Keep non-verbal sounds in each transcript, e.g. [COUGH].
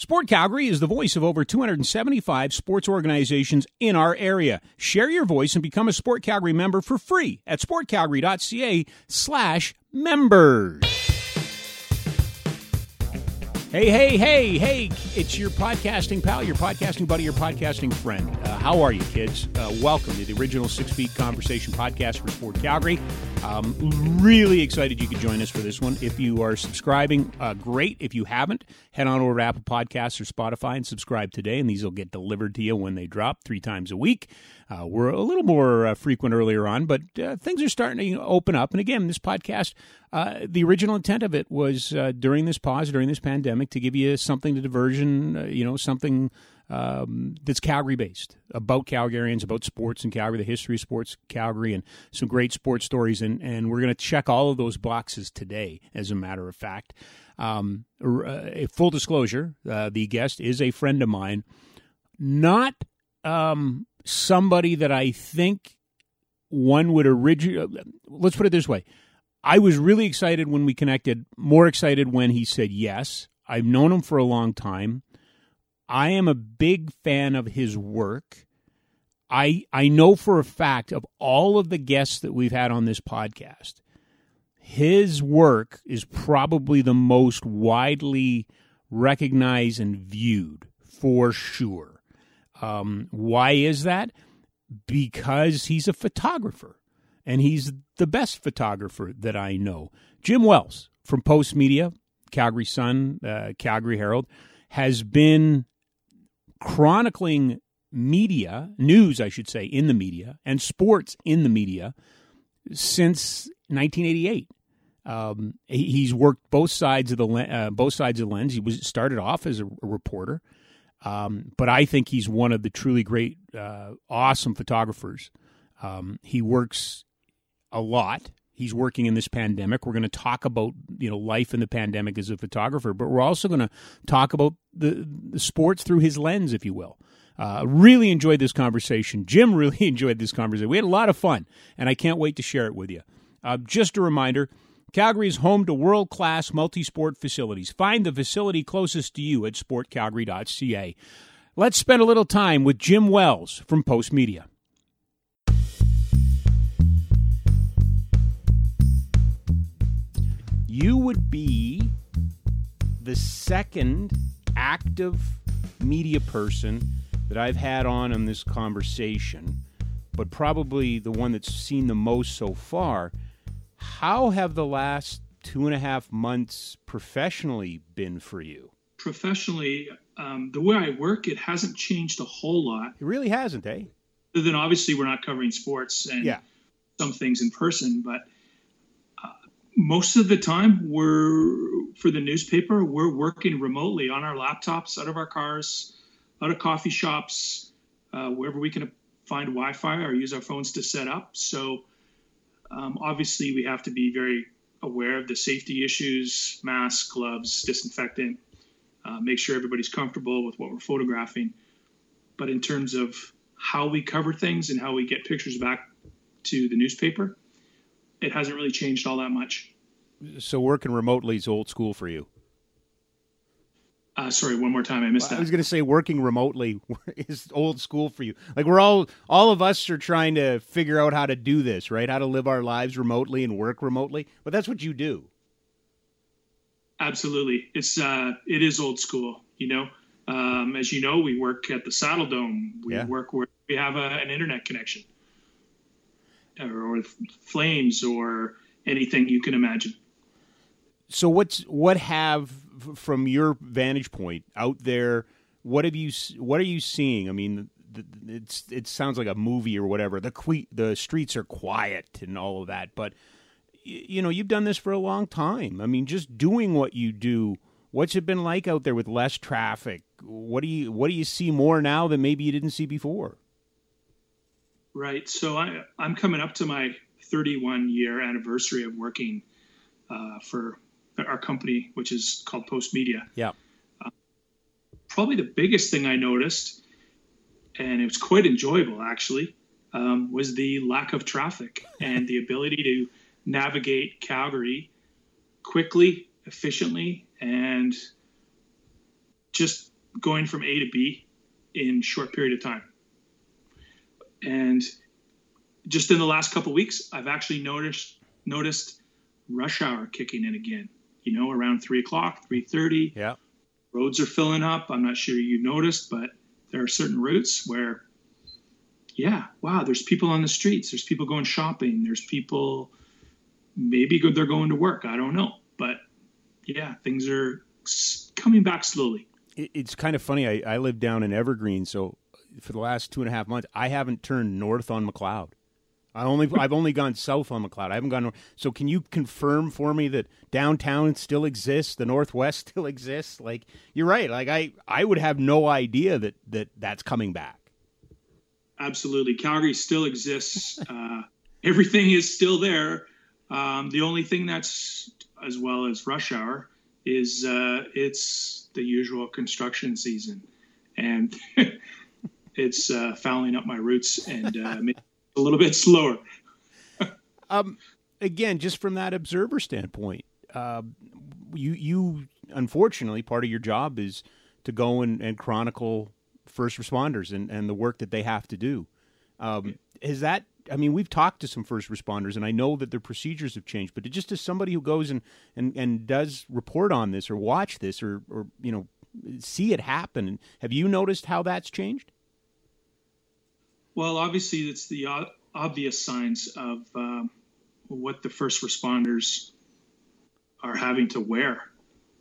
Sport Calgary is the voice of over 275 sports organizations in our area. Share your voice and become a Sport Calgary member for free at sportcalgary.ca slash members. Hey, hey, hey, hey, it's your podcasting pal, your podcasting buddy, your podcasting friend. Uh, how are you, kids? Uh, welcome to the original Six Feet Conversation podcast for Sport Calgary. Um, really excited you could join us for this one. If you are subscribing, uh, great. If you haven't, head on over to Apple Podcasts or Spotify and subscribe today, and these will get delivered to you when they drop three times a week. Uh, we're a little more uh, frequent earlier on, but uh, things are starting to open up. And again, this podcast, uh, the original intent of it was uh, during this pause, during this pandemic, to give you something to diversion, uh, you know, something um, that's Calgary based, about Calgarians, about sports in Calgary, the history of sports Calgary, and some great sports stories. And, and we're going to check all of those boxes today, as a matter of fact. Um, full disclosure, the guest is a friend of mine, not um, somebody that I think one would originally. Let's put it this way: I was really excited when we connected. More excited when he said yes. I've known him for a long time. I am a big fan of his work. I I know for a fact of all of the guests that we've had on this podcast, his work is probably the most widely recognized and viewed for sure. Um, why is that? Because he's a photographer, and he's the best photographer that I know. Jim Wells from Postmedia, Calgary Sun, uh, Calgary Herald, has been chronicling media, news, I should say, in the media, and sports in the media since 1988. Um, he's worked both sides of the uh, both sides of the lens. He was started off as a, a reporter, um, but I think he's one of the truly great, uh, awesome photographers. Um, he works a lot. He's working in this pandemic. We're going to talk about you know life in the pandemic as a photographer, but we're also going to talk about the, the, sports through his lens, if you will. Uh, really enjoyed this conversation. Jim really [LAUGHS] enjoyed this conversation. We had a lot of fun, and I can't wait to share it with you. Uh, just a reminder Calgary is home to world class multi sport facilities. Find the facility closest to you at sportcalgary.ca. Let's spend a little time with Jim Wells from Postmedia. You would be the second active media person that I've had on in this conversation, but probably the one that's seen the most so far. How have the last two and a half months professionally been for you? Professionally, um, the way I work, it hasn't changed a whole lot. It really hasn't, eh? Other than obviously we're not covering sports and yeah. some things in person, but uh, most of the time we're for the newspaper we're working remotely on our laptops, out of our cars, out of coffee shops, uh, wherever we can find Wi-Fi or use our phones to set up. So um, obviously, we have to be very aware of the safety issues mask, gloves, disinfectant, uh, make sure everybody's comfortable with what we're photographing. But in terms of how we cover things and how we get pictures back to the newspaper, it hasn't really changed all that much. So, working remotely is old school for you? Uh, sorry, one more time. I missed well, that. I was going to say working remotely [LAUGHS] is old school for you. Like we're all, all of us are trying to figure out how to do this, right? How to live our lives remotely and work remotely. But that's what you do. Absolutely, it's uh, it is old school. You know, um, as you know, we work at the Saddledome. We yeah. work where we have a, an internet connection, or, or Flames, or anything you can imagine. So what's what have from your vantage point out there, what have you what are you seeing? I mean, it's it sounds like a movie or whatever. The que- the streets are quiet and all of that, but you know, you've done this for a long time. I mean, just doing what you do. What's it been like out there with less traffic? What do you what do you see more now than maybe you didn't see before? Right. So I I'm coming up to my 31 year anniversary of working uh, for our company, which is called Postmedia. Yeah. Uh, probably the biggest thing I noticed, and it was quite enjoyable actually, um, was the lack of traffic [LAUGHS] and the ability to navigate Calgary quickly, efficiently, and just going from A to B in short period of time. And just in the last couple weeks, I've actually noticed noticed rush hour kicking in again. You know, around three o'clock, three thirty. Yeah. Roads are filling up. I'm not sure you noticed, but there are certain routes where, yeah, wow, there's people on the streets. There's people going shopping. There's people, maybe good they're going to work. I don't know, but yeah, things are coming back slowly. It's kind of funny. I, I live down in Evergreen, so for the last two and a half months, I haven't turned north on Macleod. I only I've only gone south on Macleod. I haven't gone north. So can you confirm for me that downtown still exists, the Northwest [LAUGHS] still exists? Like you're right. Like I I would have no idea that that that's coming back. Absolutely, Calgary still exists. [LAUGHS] uh, everything is still there. Um, the only thing that's as well as rush hour is uh, it's the usual construction season, and [LAUGHS] it's uh, fouling up my routes and uh, a little bit slower. [LAUGHS] um, again, just from that observer standpoint, uh, you you unfortunately part of your job is to go and, and chronicle first responders and, and the work that they have to do. Um, is that I mean, we've talked to some first responders, and I know that their procedures have changed. But just as somebody who goes and, and, and does report on this, or watch this, or or you know, see it happen, have you noticed how that's changed? Well, obviously, it's the obvious signs of um, what the first responders are having to wear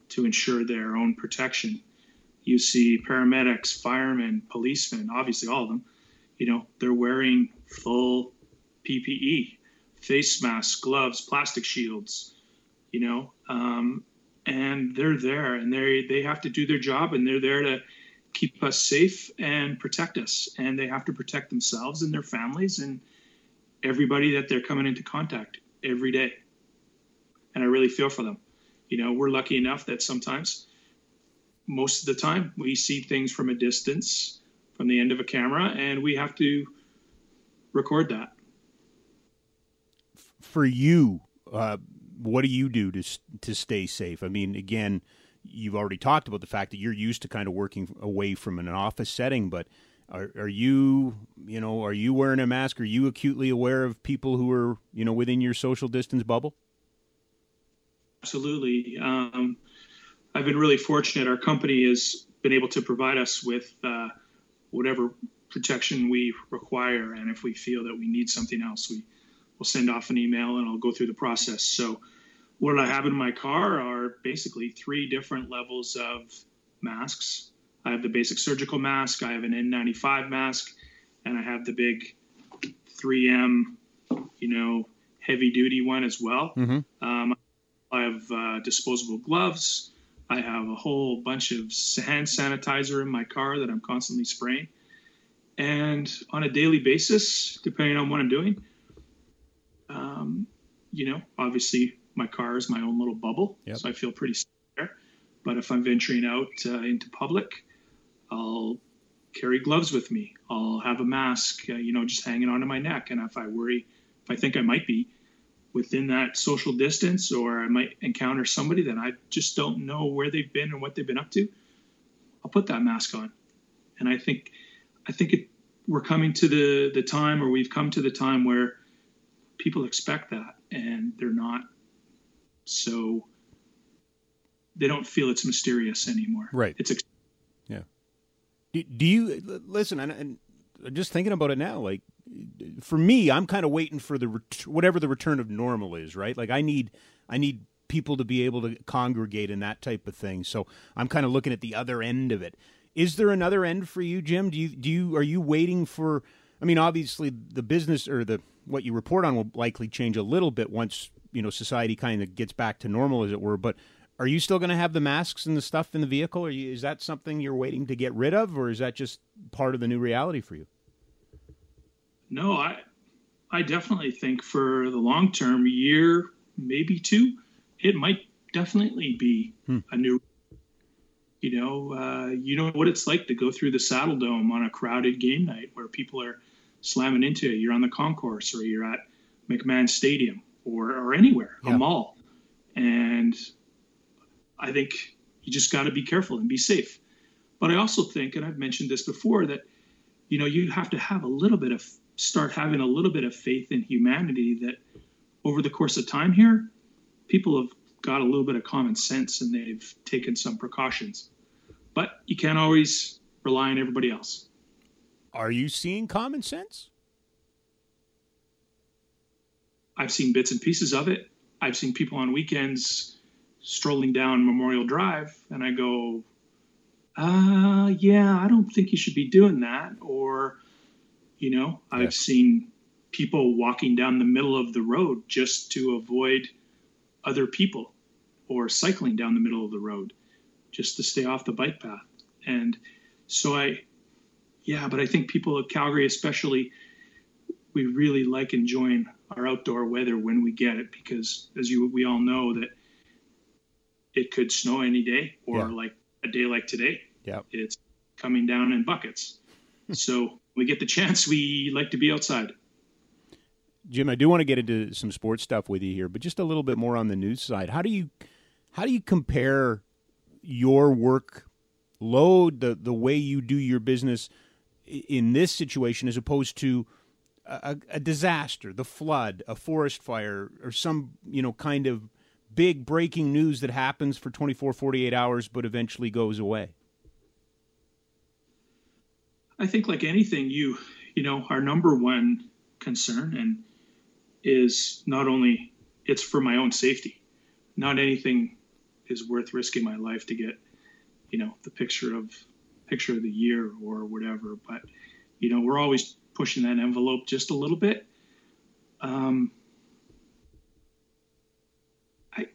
to ensure their own protection. You see paramedics, firemen, policemen, obviously all of them, you know, they're wearing full PPE, face masks, gloves, plastic shields, you know, um, and they're there and they they have to do their job and they're there to keep us safe and protect us. And they have to protect themselves and their families and everybody that they're coming into contact every day. And i really feel for them. You know we're lucky enough that sometimes most of the time we see things from a distance from the end of a camera and we have to record that. For you, uh, what do you do to to stay safe? I mean, again, you've already talked about the fact that you're used to kind of working away from an office setting, but are, are you, you know, are you wearing a mask? Are you acutely aware of people who are, you know, within your social distance bubble? Absolutely. Um, I've been really fortunate. Our company has been able to provide us with uh, whatever protection we require, and if we feel that we need something else, we we'll send off an email and I'll go through the process. So what I have in my car are basically three different levels of masks. I have the basic surgical mask, I have an N95 mask, and I have the big 3M, you know, heavy duty one as well. Mm-hmm. Um, I have uh, disposable gloves. I have a whole bunch of hand sanitizer in my car that I'm constantly spraying. And on a daily basis, depending on what I'm doing, um, you know, obviously my car is my own little bubble, yep. so I feel pretty safe there. But if I'm venturing out uh, into public, I'll carry gloves with me. I'll have a mask, uh, you know, just hanging onto my neck. And if I worry, if I think I might be within that social distance or I might encounter somebody that I just don't know where they've been and what they've been up to, I'll put that mask on. And I think, I think it, we're coming to the the time, or we've come to the time where people expect that and they're not so they don't feel it's mysterious anymore. Right. It's ex- yeah. Do, do you listen? And, and, just thinking about it now, like for me, I'm kind of waiting for the ret- whatever the return of normal is. Right. Like I need I need people to be able to congregate and that type of thing. So I'm kind of looking at the other end of it. Is there another end for you, Jim? Do you do you are you waiting for? I mean, obviously the business or the what you report on will likely change a little bit once you know society kind of gets back to normal, as it were. But are you still going to have the masks and the stuff in the vehicle? Or is that something you're waiting to get rid of, or is that just part of the new reality for you? No, I I definitely think for the long term, year maybe two, it might definitely be hmm. a new. You know, uh, you know what it's like to go through the Saddledome on a crowded game night where people are slamming into it. You're on the concourse or you're at McMahon Stadium or, or anywhere, yeah. a mall. And I think you just got to be careful and be safe. But I also think, and I've mentioned this before, that you know you have to have a little bit of start having a little bit of faith in humanity that over the course of time here, people have got a little bit of common sense and they've taken some precautions. But you can't always rely on everybody else. Are you seeing common sense? I've seen bits and pieces of it. I've seen people on weekends strolling down Memorial Drive, and I go, uh, yeah, I don't think you should be doing that. Or, you know, I've seen people walking down the middle of the road just to avoid other people or cycling down the middle of the road just to stay off the bike path. And so I, yeah, but I think people at Calgary, especially, we really like enjoying our outdoor weather when we get it because, as you we all know, that it could snow any day or yeah. like a day like today. Yeah, it's coming down in buckets. [LAUGHS] so we get the chance, we like to be outside. Jim, I do want to get into some sports stuff with you here, but just a little bit more on the news side. How do you how do you compare your work load, the the way you do your business in this situation as opposed to a, a, disaster, the flood, a forest fire, or some you know kind of big breaking news that happens for 24, 48 hours, but eventually goes away? I think, like anything, you you know, our number one concern and is not only it's for my own safety. Not anything is worth risking my life to get, you know, the picture of picture of the year or whatever. But you know, we're always pushing that envelope just a little bit. Um, I,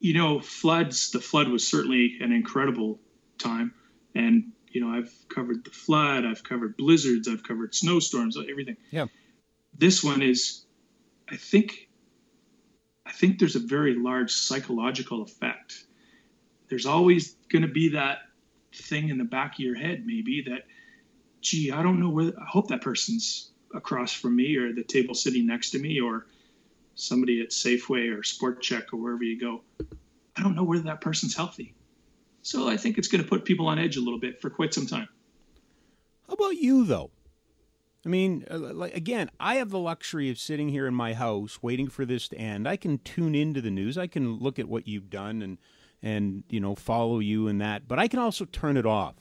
you know, floods. The flood was certainly an incredible time, and you know, I've covered the flood, I've covered blizzards, I've covered snowstorms, everything. Yeah. This one is, I think, I think there's a very large psychological effect. There's always going to be that thing in the back of your head, maybe that gee, I don't know where, I hope that person's across from me or the table sitting next to me or somebody at Safeway or Sport Chek or wherever you go. I don't know whether that person's healthy. So I think it's going to put people on edge a little bit for quite some time. How about you, though? I mean, uh, like again, I have the luxury of sitting here in my house waiting for this to end. I can tune into the news. I can look at what you've done and and you know follow you in that, but I can also turn it off.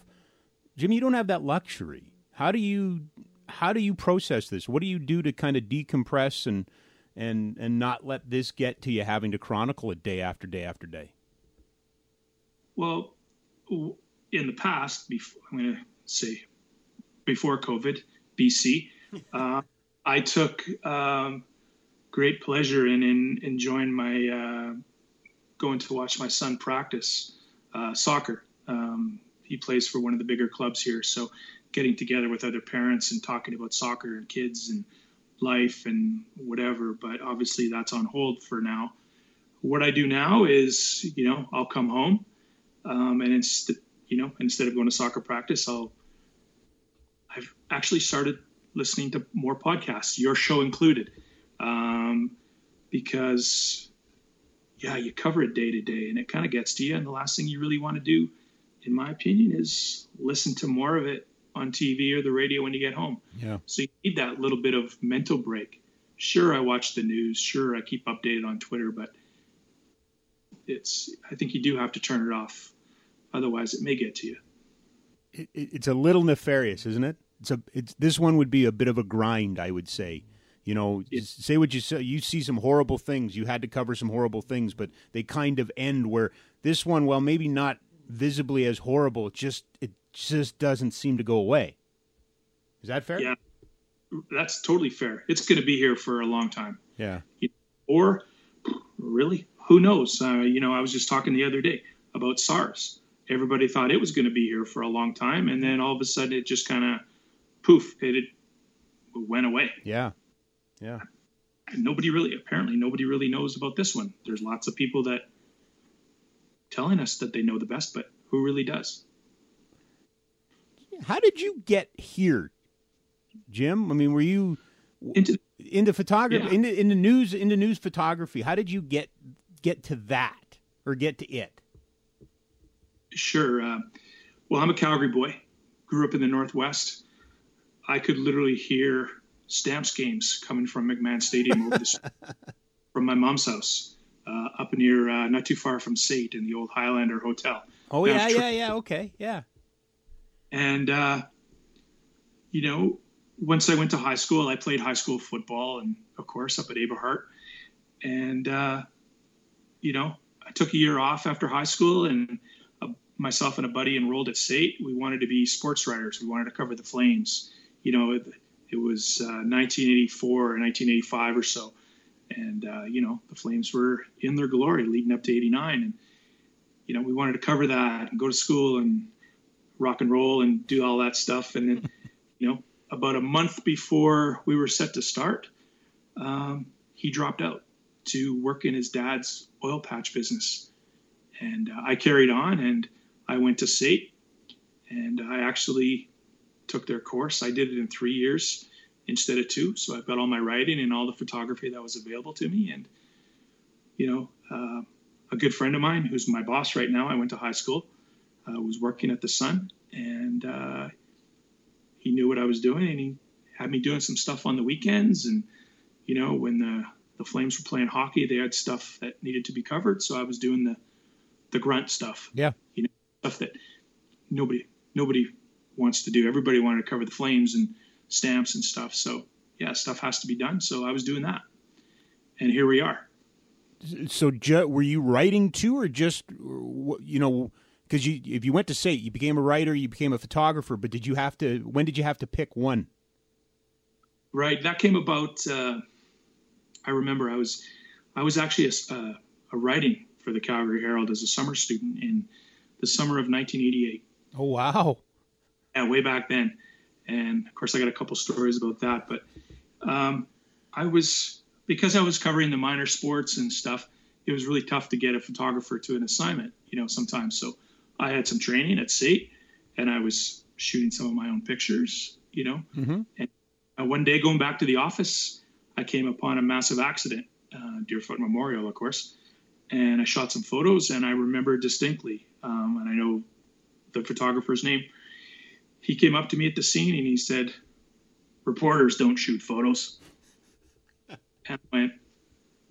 Jim, you don't have that luxury. How do you how do you process this? What do you do to kind of decompress and and and not let this get to you having to chronicle it day after day after day? Well, in the past, before, I'm going to say before COVID, BC, [LAUGHS] uh, I took um, great pleasure in, in enjoying my uh, going to watch my son practice uh, soccer. Um, he plays for one of the bigger clubs here, so getting together with other parents and talking about soccer and kids and life and whatever. But obviously, that's on hold for now. What I do now is, you know, I'll come home, um, and instead, you know, instead of going to soccer practice, I'll. I've actually started listening to more podcasts, your show included, um, because yeah, you cover it day to day, and it kind of gets to you. And the last thing you really want to do, in my opinion, is listen to more of it on TV or the radio when you get home. Yeah. So you need that little bit of mental break. Sure, I watch the news. Sure, I keep updated on Twitter, but it's I think you do have to turn it off. Otherwise, it may get to you. It, it's a little nefarious, isn't it? It's a it's this one would be a bit of a grind, I would say. You know, yeah. say what you say. You see some horrible things. You had to cover some horrible things, but they kind of end where this one, well, maybe not visibly as horrible. Just it just doesn't seem to go away. Is that fair? Yeah, that's totally fair. It's going to be here for a long time. Yeah. Or really, who knows? Uh, you know, I was just talking the other day about SARS. Everybody thought it was going to be here for a long time, and then all of a sudden it just kind of poof, it, it went away. Yeah. Yeah. And nobody really, apparently, nobody really knows about this one. There's lots of people that telling us that they know the best, but who really does? How did you get here, Jim? I mean, were you into into photography, yeah. into into news, into news photography? How did you get get to that or get to it? Sure. Uh, well, I'm a Calgary boy, grew up in the Northwest. I could literally hear Stamps games coming from McMahon Stadium the, [LAUGHS] from my mom's house uh, up near, uh, not too far from SAIT in the old Highlander Hotel. Oh, yeah, yeah, yeah. Okay, yeah. And, uh, you know, once I went to high school, I played high school football and, of course, up at Aberhart. And, uh, you know, I took a year off after high school and uh, myself and a buddy enrolled at SAIT. We wanted to be sports writers. We wanted to cover the Flames. You know, it, it was 1984 uh, or 1985 or so. And, uh, you know, the Flames were in their glory leading up to 89. And, you know, we wanted to cover that and go to school and rock and roll and do all that stuff. And then, [LAUGHS] you know, about a month before we were set to start, um, he dropped out to work in his dad's oil patch business. And uh, I carried on and I went to SAIT and I actually took their course. I did it in three years instead of two. So I've got all my writing and all the photography that was available to me. And, you know, uh, a good friend of mine who's my boss right now, I went to high school, uh, was working at the Sun and uh, he knew what I was doing and he had me doing some stuff on the weekends. And, you know, when the the Flames were playing hockey, they had stuff that needed to be covered, so I was doing the the grunt stuff. Yeah, you know, stuff that nobody nobody wants to do. Everybody wanted to cover the Flames and stamps and stuff. So yeah, stuff has to be done. So I was doing that, and here we are. So were you writing too, or just you know? Because you, if you went to SAIT, you became a writer, you became a photographer. But did you have to? When did you have to pick one? Right, that came about. Uh, I remember I was I was actually a, uh, a writing for the Calgary Herald as a summer student in the summer of 1988. Oh wow! Yeah, way back then, and of course I got a couple stories about that. But um, I was because I was covering the minor sports and stuff. It was really tough to get a photographer to an assignment, you know, sometimes. So I had some training at SAIT, and I was shooting some of my own pictures, you know. Mm-hmm. And uh, one day going back to the office, I came upon a massive accident, uh, Deerfoot Memorial, of course, and I shot some photos, and I remember distinctly, um, and I know the photographer's name. He came up to me at the scene and he said, "Reporters don't shoot photos." [LAUGHS] and I went,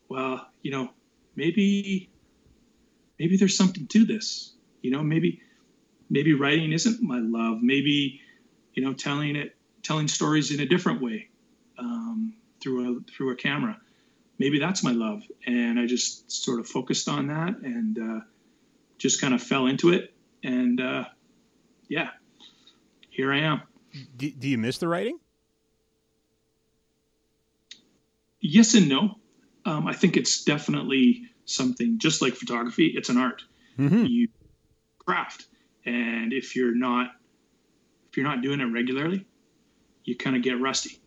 "Well, you know, maybe, maybe there's something to this. You know, maybe, maybe writing isn't my love. Maybe, you know, telling it, telling stories in a different way." Um, through a through a camera. Maybe that's my love, and I just sort of focused on that and uh, just kind of fell into it. And uh, yeah, here I am. Do, do you miss the writing? Yes and no. Um, I think it's definitely something just like photography. It's an art. Mm-hmm. You craft, and if you're not if you're not doing it regularly, you kind of get rusty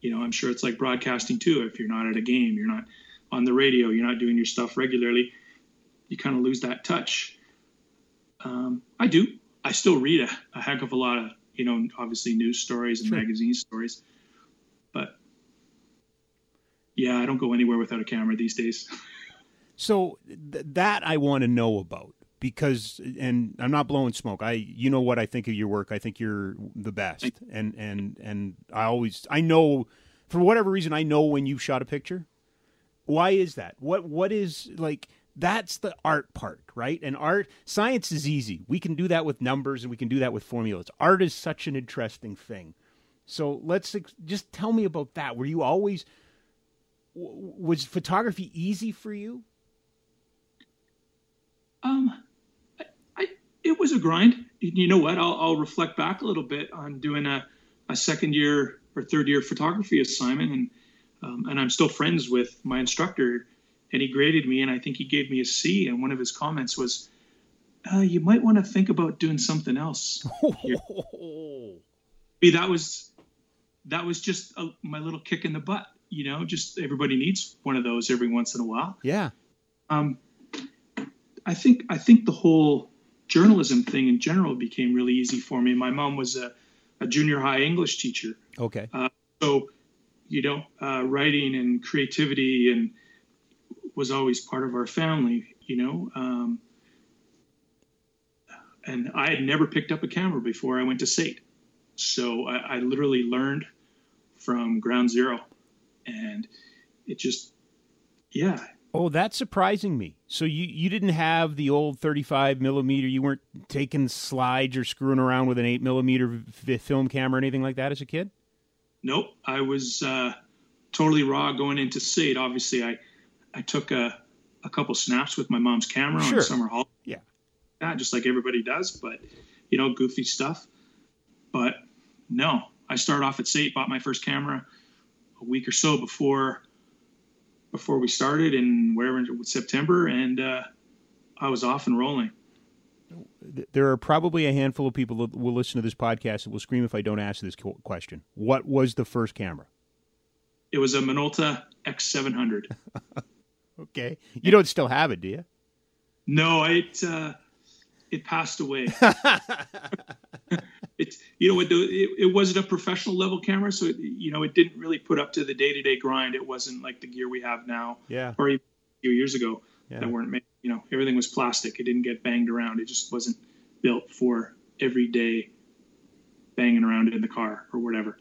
you know, I'm sure it's like broadcasting too. If you're not at a game, you're not on the radio, you're not doing your stuff regularly, you kind of lose that touch. Um, I do. I still read a, a, heck of a lot of, you know, obviously news stories and sure. magazine stories, but yeah, I don't go anywhere without a camera these days. [LAUGHS] so th- that I want to know about because and I'm not blowing smoke. I you know what I think of your work. I think you're the best. And and and I always I know for whatever reason I know when you shot a picture. Why is that? What what is like that's the art part, right? And art science is easy. We can do that with numbers and we can do that with formulas. Art is such an interesting thing. So let's just tell me about that. Were you always was photography easy for you? Um it was a grind. You know what? I'll, I'll reflect back a little bit on doing a, a second year or third year photography assignment, and um, and I'm still friends with my instructor, and he graded me, and I think he gave me a C. And one of his comments was, uh, "You might want to think about doing something else." [LAUGHS] that was that was just a, my little kick in the butt. You know, just everybody needs one of those every once in a while. Yeah. Um, I think I think the whole journalism thing in general became really easy for me. My mom was a, a junior high English teacher. Okay. Uh, so, you know, uh, writing and creativity and was always part of our family. You know, um, and I had never picked up a camera before I went to SAIT. So I, I literally learned from ground zero. And it just, yeah. Oh, that's surprising me. So you, you didn't have the old 35 millimeter. You weren't taking slides or screwing around with an 8 millimeter film camera or anything like that as a kid? Nope. I was uh, totally raw going into SAIT. Obviously, I, I took a, a couple snaps with my mom's camera sure. on summer holiday. Yeah. Yeah, just like everybody does, but, you know, goofy stuff. But no, I started off at SAIT, bought my first camera a week or so before before we started in wherever September, and uh, I was off and rolling. There are probably a handful of people that will listen to this podcast that will scream if I don't ask this question. What was the first camera? It was a Minolta X700. [LAUGHS] okay, you don't still have it, do you? No, it uh, it passed away. [LAUGHS] it's you know it, it, it, wasn't a professional level camera so it, you know it didn't really put up to the day-to-day grind. It wasn't like the gear we have now yeah. or even a few years ago yeah. that weren't made. You know everything was plastic. It didn't get banged around. It just wasn't built for everyday banging around in the car or whatever.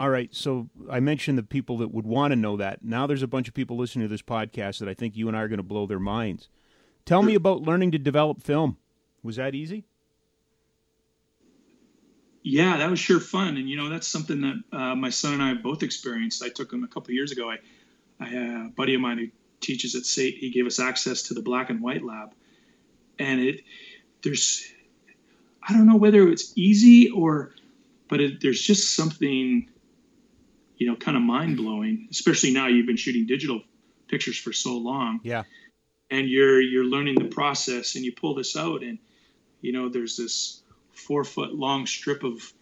All right. So i mentioned the people that would want to know that. Now there's a bunch of people listening to this podcast that i think you and i are going to blow their minds. Tell me about learning to develop film. Was that easy yeah, that was sure fun, and you know that's something that uh, my son and I both experienced. I took him a couple years ago. I, I uh, a buddy of mine who teaches at SAIT, he gave us access to the black and white lab, and it there's I don't know whether it's easy or, but it, there's just something, you know, kind of mind blowing. Especially now you've been shooting digital pictures for so long. Yeah. And you're you're learning the process, and you pull this out, and you know there's this four foot long strip of,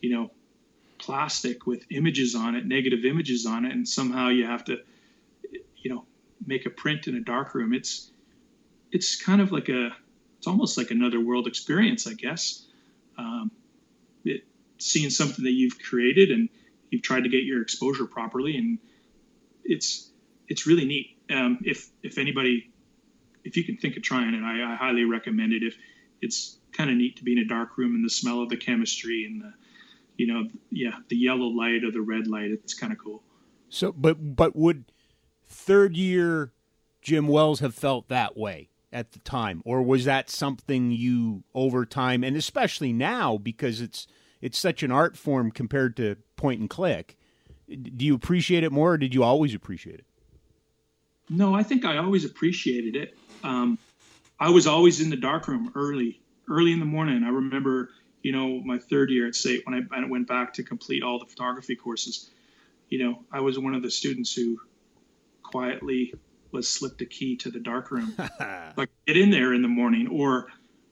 you know, plastic with images on it, negative images on it, and somehow you have to, you know, make a print in a darkroom. It's it's kind of like a it's almost like another world experience, I guess. Um, it, seeing something that you've created and you've tried to get your exposure properly, and it's it's really neat. Um, if if anybody, if you can think of trying it, I, I highly recommend it. If it's kind of neat to be in a dark room and the smell of the chemistry and the, you know, yeah, the yellow light or the red light. It's kind of cool. So, but but would third year Jim Wells have felt that way at the time, or was that something you over time, and especially now because it's it's such an art form compared to point and click? Do you appreciate it more, or did you always appreciate it? No, I think I always appreciated it. Um, I was always in the darkroom early early in the morning. I remember, you know, my third year at SAIT when I, I went back to complete all the photography courses. You know, I was one of the students who quietly was slipped a key to the darkroom, [LAUGHS] like get in there in the morning or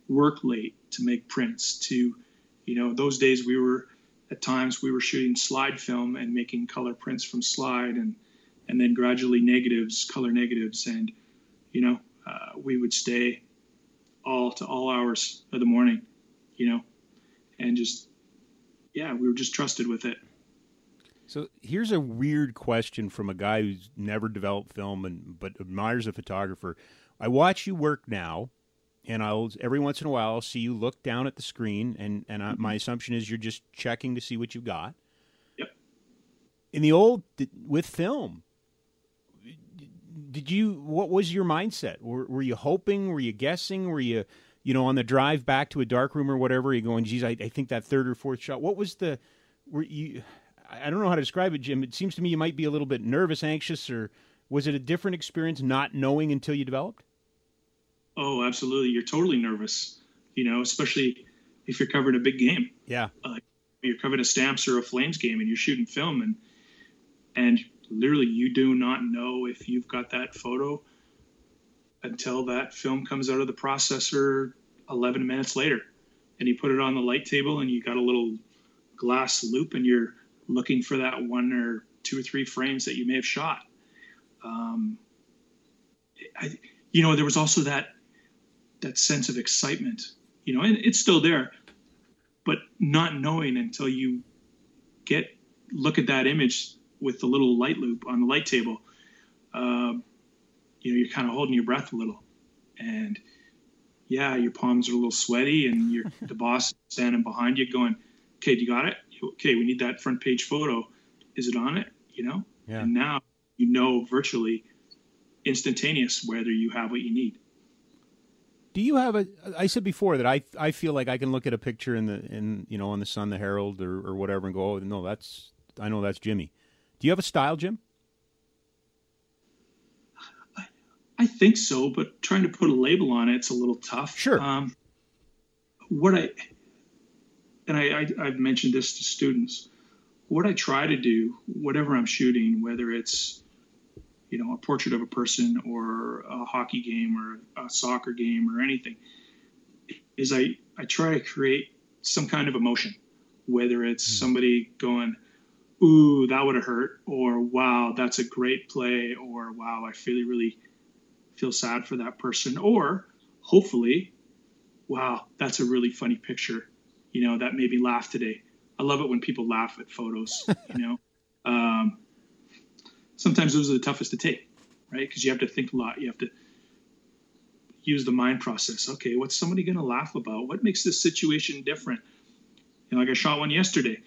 work late to make prints. To, you know, those days we were at times we were shooting slide film and making color prints from slide and and then gradually negatives, color negatives, and you know, uh, we would stay all to all hours of the morning, you know, and just yeah, we were just trusted with it. So here's a weird question from a guy who's never developed film and but admires a photographer. I watch you work now, and I'll every once in a while I'll see you look down at the screen, and and I, my assumption is you're just checking to see what you've got. Yep. In the old with film, did you what was your mindset? Were, were, you hoping? Were you guessing? Were you you know on the drive back to a dark room or whatever you going geez I, I, think that third or fourth shot what was the were you i don't know how to describe it jim. It seems to me you might be a little bit nervous anxious or was it a different experience not knowing until you developed? Oh absolutely. You're totally nervous you know especially if you're covering a big game. Yeah. Uh, you're covering a stamps or a flames game and you're shooting film and and literally you do not know if you've got that photo until that film comes out of the processor 11 minutes later. And you put it on the light table and you got a little glass loupe and you're looking for that one or two or three frames that you may have shot. Um, I, you know there was also that that sense of excitement you know and it's still there but not knowing until you get look at that image with the little light loupe on the light table, uh, you know, you're kind of holding your breath a little, and yeah, your palms are a little sweaty, and you're [LAUGHS] the boss is standing behind you, going, "Okay, you got it? Okay, we need that front page photo. Is it on it? You know?" Yeah. And now you know virtually instantaneous whether you have what you need. Do you have a? I said before that I I feel like I can look at a picture in the in you know on the Sun, the Herald, or, or whatever, and go, oh no, that's I know that's Jimmy. Do you have a style, Jim? I, I think so, but trying to put a label on it, it's a little tough. Sure. Um, what I and I, I I've mentioned this to students. What I try to do, whatever I'm shooting, whether it's you know a portrait of a person or a hockey game or a soccer game or anything is i i try to create some kind of emotion whether it's mm-hmm. somebody going ooh that would have hurt or wow that's a great play or wow i really really feel sad for that person or hopefully wow that's a really funny picture you know that made me laugh today i love it when people laugh at photos [LAUGHS] you know um, sometimes those are the toughest to take, right? Because you have to think a lot. You have to use the mind process. Okay, what's somebody going to laugh about? What makes this situation different? You know, like I shot one yesterday.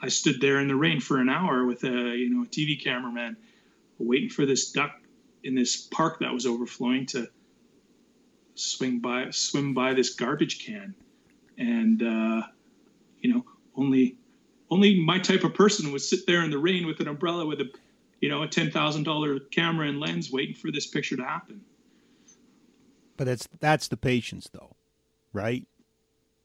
I stood there in the rain for an hour with a you know a TV cameraman, waiting for this duck in this park that was overflowing to swing by swim by this garbage can, and uh, you know only only my type of person would sit there in the rain with an umbrella with a you know, a ten thousand dollar camera and lens waiting for this picture to happen. But that's that's the patience, though, right?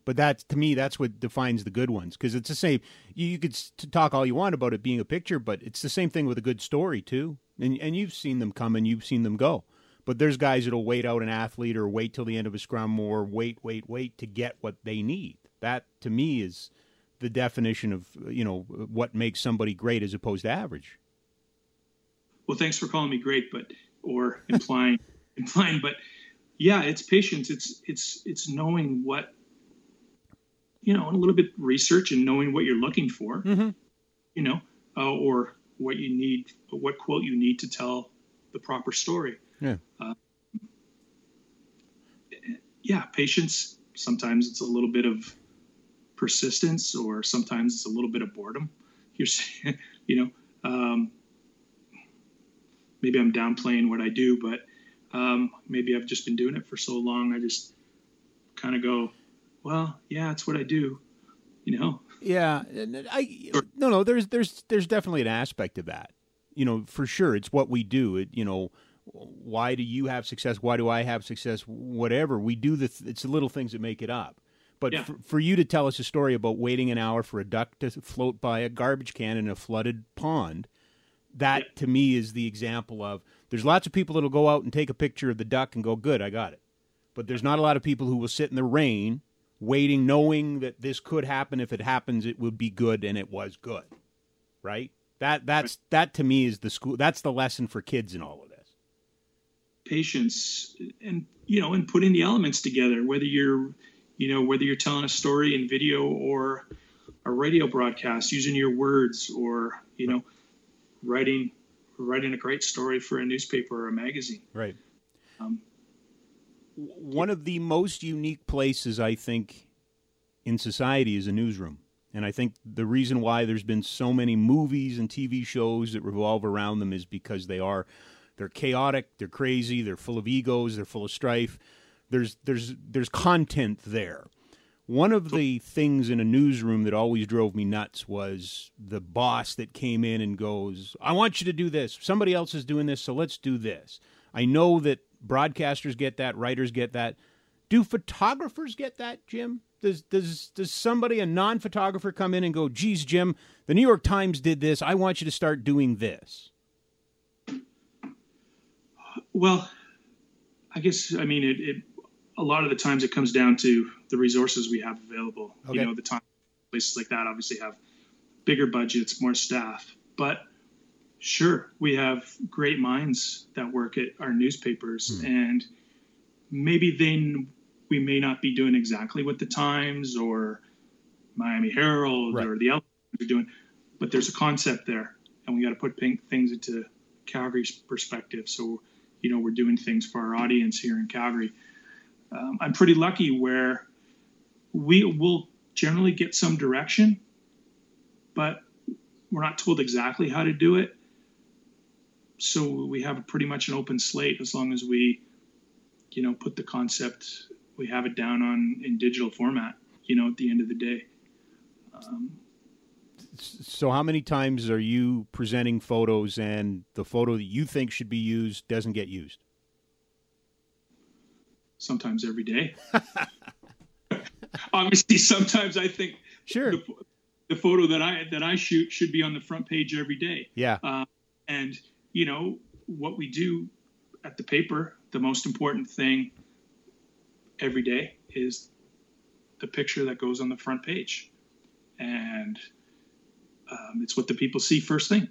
But that's to me, that's what defines the good ones because it's the same. You, you could talk all you want about it being a picture, but it's the same thing with a good story too. And and you've seen them come and you've seen them go. But there's guys that'll wait out an athlete or wait till the end of a scrum or wait, wait, wait to get what they need. That to me is the definition of you know what makes somebody great as opposed to average well, thanks for calling me great, but or implying [LAUGHS] implying, but yeah, it's patience. It's it's it's knowing what you know, a little bit research and knowing what you're looking for, mm-hmm. you know, uh, or what you need, what quote you need to tell the proper story. Yeah. Uh, yeah, patience. Sometimes it's a little bit of persistence, or sometimes it's a little bit of boredom. [LAUGHS] You're, you know, um, maybe I'm downplaying what I do, but um, maybe I've just been doing it for so long. I just kind of go, well, yeah, it's what I do, you know? Yeah. I, no, no, there's, there's, there's definitely an aspect of that, you know, for sure. It's what we do. It, you know, why do you have success? Why do I have success? Whatever we do, the, it's the little things that make it up. But yeah. for, for, you to tell us a story about waiting an hour for a duck to float by a garbage can in a flooded pond, that yeah. to me is the example of there's lots of people that'll go out and take a picture of the duck and go, good, I got it. But there's not a lot of people who will sit in the rain waiting, knowing that this could happen. If it happens, it would be good, and it was good. Right? That that's that to me is the school. That's the lesson for kids in all of this. Patience, and you know, and putting the elements together. Whether you're, you know, whether you're telling a story in video or a radio broadcast, using your words, or you know writing writing a great story for a newspaper or a magazine. Right. Um, One of the most unique places I think in society is a newsroom. And I think the reason why there's been so many movies and TV shows that revolve around them is because they are they're chaotic, they're crazy, they're full of egos, they're full of strife. There's there's there's content there. One of the things in a newsroom that always drove me nuts was the boss that came in and goes, I want you to do this. Somebody else is doing this, so let's do this. I know that broadcasters get that, writers get that. Do photographers get that, Jim? Does does does somebody, a non photographer, come in and go, geez, Jim, the New York Times did this. I want you to start doing this? Well, I guess I mean it, it a lot of the times it comes down to the resources we have available. Okay. You know, the time places like that obviously have bigger budgets, more staff, but sure, we have great minds that work at our newspapers, hmm. and maybe then we may not be doing exactly what the Times or Miami Herald right. or the other are doing, but there's a concept there, and we got to put things into Calgary's perspective. So, you know, we're doing things for our audience here in Calgary um, I'm pretty lucky where we will generally get some direction, but we're not told exactly how to do it. So we have pretty much an open slate as long as we, you know, put the concept, we have it down on in digital format. You know, at the end of the day. Um, so how many times are you presenting photos and the photo that you think should be used doesn't get used? Sometimes every day. [LAUGHS] Obviously, sometimes I think sure the, the, photo that I that I shoot should be on the front page every day. Yeah. Uh, and you know what we do at the paper, the most important thing every day is the picture that goes on the front page, and um, it's what the people see first thing,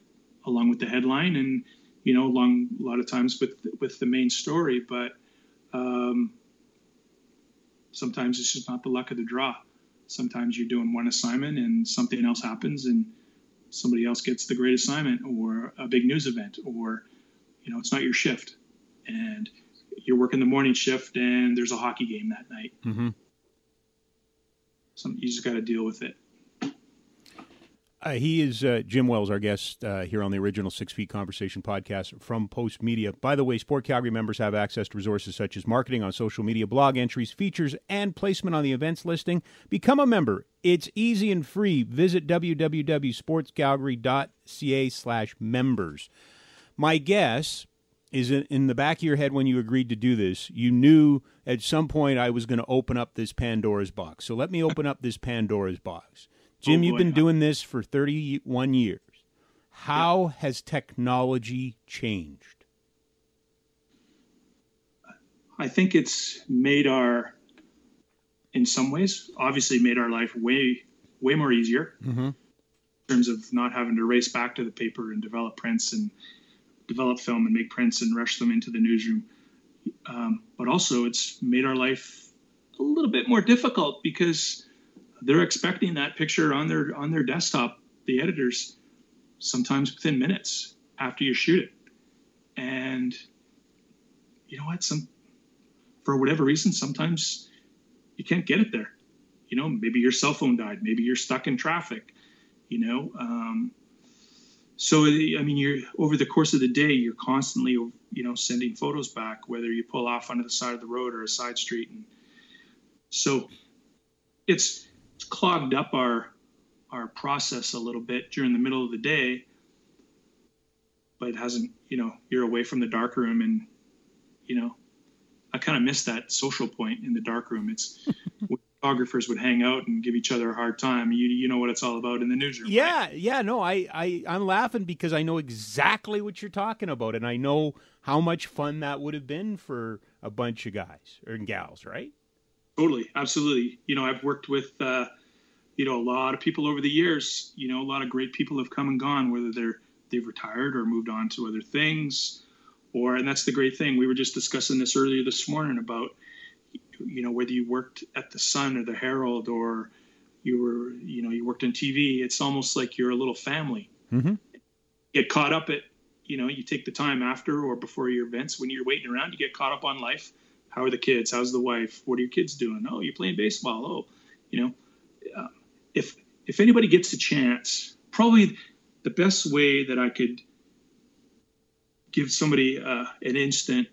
along with the headline, and you know, along a lot of times with with the main story. But um, sometimes it's just not the luck of the draw. Sometimes you're doing one assignment and something else happens, and somebody else gets the great assignment, or a big news event, or you know, it's not your shift, and you're working the morning shift, and there's a hockey game that night. Mm-hmm. Some, you just got to deal with it. Uh, he is uh, Jim Wells, our guest uh, here on the original Six Feet Conversation podcast from Postmedia. By the way, Sport Calgary members have access to resources such as marketing on social media, blog entries, features, and placement on the events listing. Become a member. It's easy and free. Visit www.sportscalgary.ca slash members. My guess is in the back of your head when you agreed to do this, you knew at some point I was going to open up this Pandora's box. So let me open up this Pandora's box. Jim, oh you've been doing this for 31 years. How yeah. has technology changed? I think it's made our, in some ways, obviously made our life way, way more easier mm-hmm. in terms of not having to race back to the paper and develop prints and develop film and make prints and rush them into the newsroom. Um, but also, it's made our life a little bit more difficult because they're expecting that picture on their on their desktop the editors sometimes within minutes after you shoot it. And you know what? Some for whatever reason sometimes you can't get it there. You know maybe your cell phone died. Maybe you're stuck in traffic you know um, so i mean you're over the course of the day you're constantly you know sending photos back whether you pull off onto the side of the road or a side street. And so it's clogged up our our process a little bit during the middle of the day but it hasn't you know you're away from the dark room and you know i kind of miss that social point in the dark room. It's [LAUGHS] photographers would hang out and give each other a hard time. You you know what it's all about in the newsroom yeah right? yeah no I, I i'm laughing because i know exactly what you're talking about and i know how much fun that would have been for a bunch of guys or gals right? Totally absolutely. You know i've worked with uh you know, a lot of people over the years, you know, a lot of great people have come and gone, whether they're they've retired or moved on to other things, or and that's the great thing. We were just discussing this earlier this morning about, you know, whether you worked at the Sun or the Herald or you were, you know, you worked in TV. It's almost like you're a little family. Mm-hmm. Get caught up at, you know, you take the time after or before your events when you're waiting around. You get caught up on life. How are the kids? How's the wife? What are your kids doing? Oh, you're playing baseball. Oh, you know. If if anybody gets a chance, probably the best way that I could give somebody uh, an instant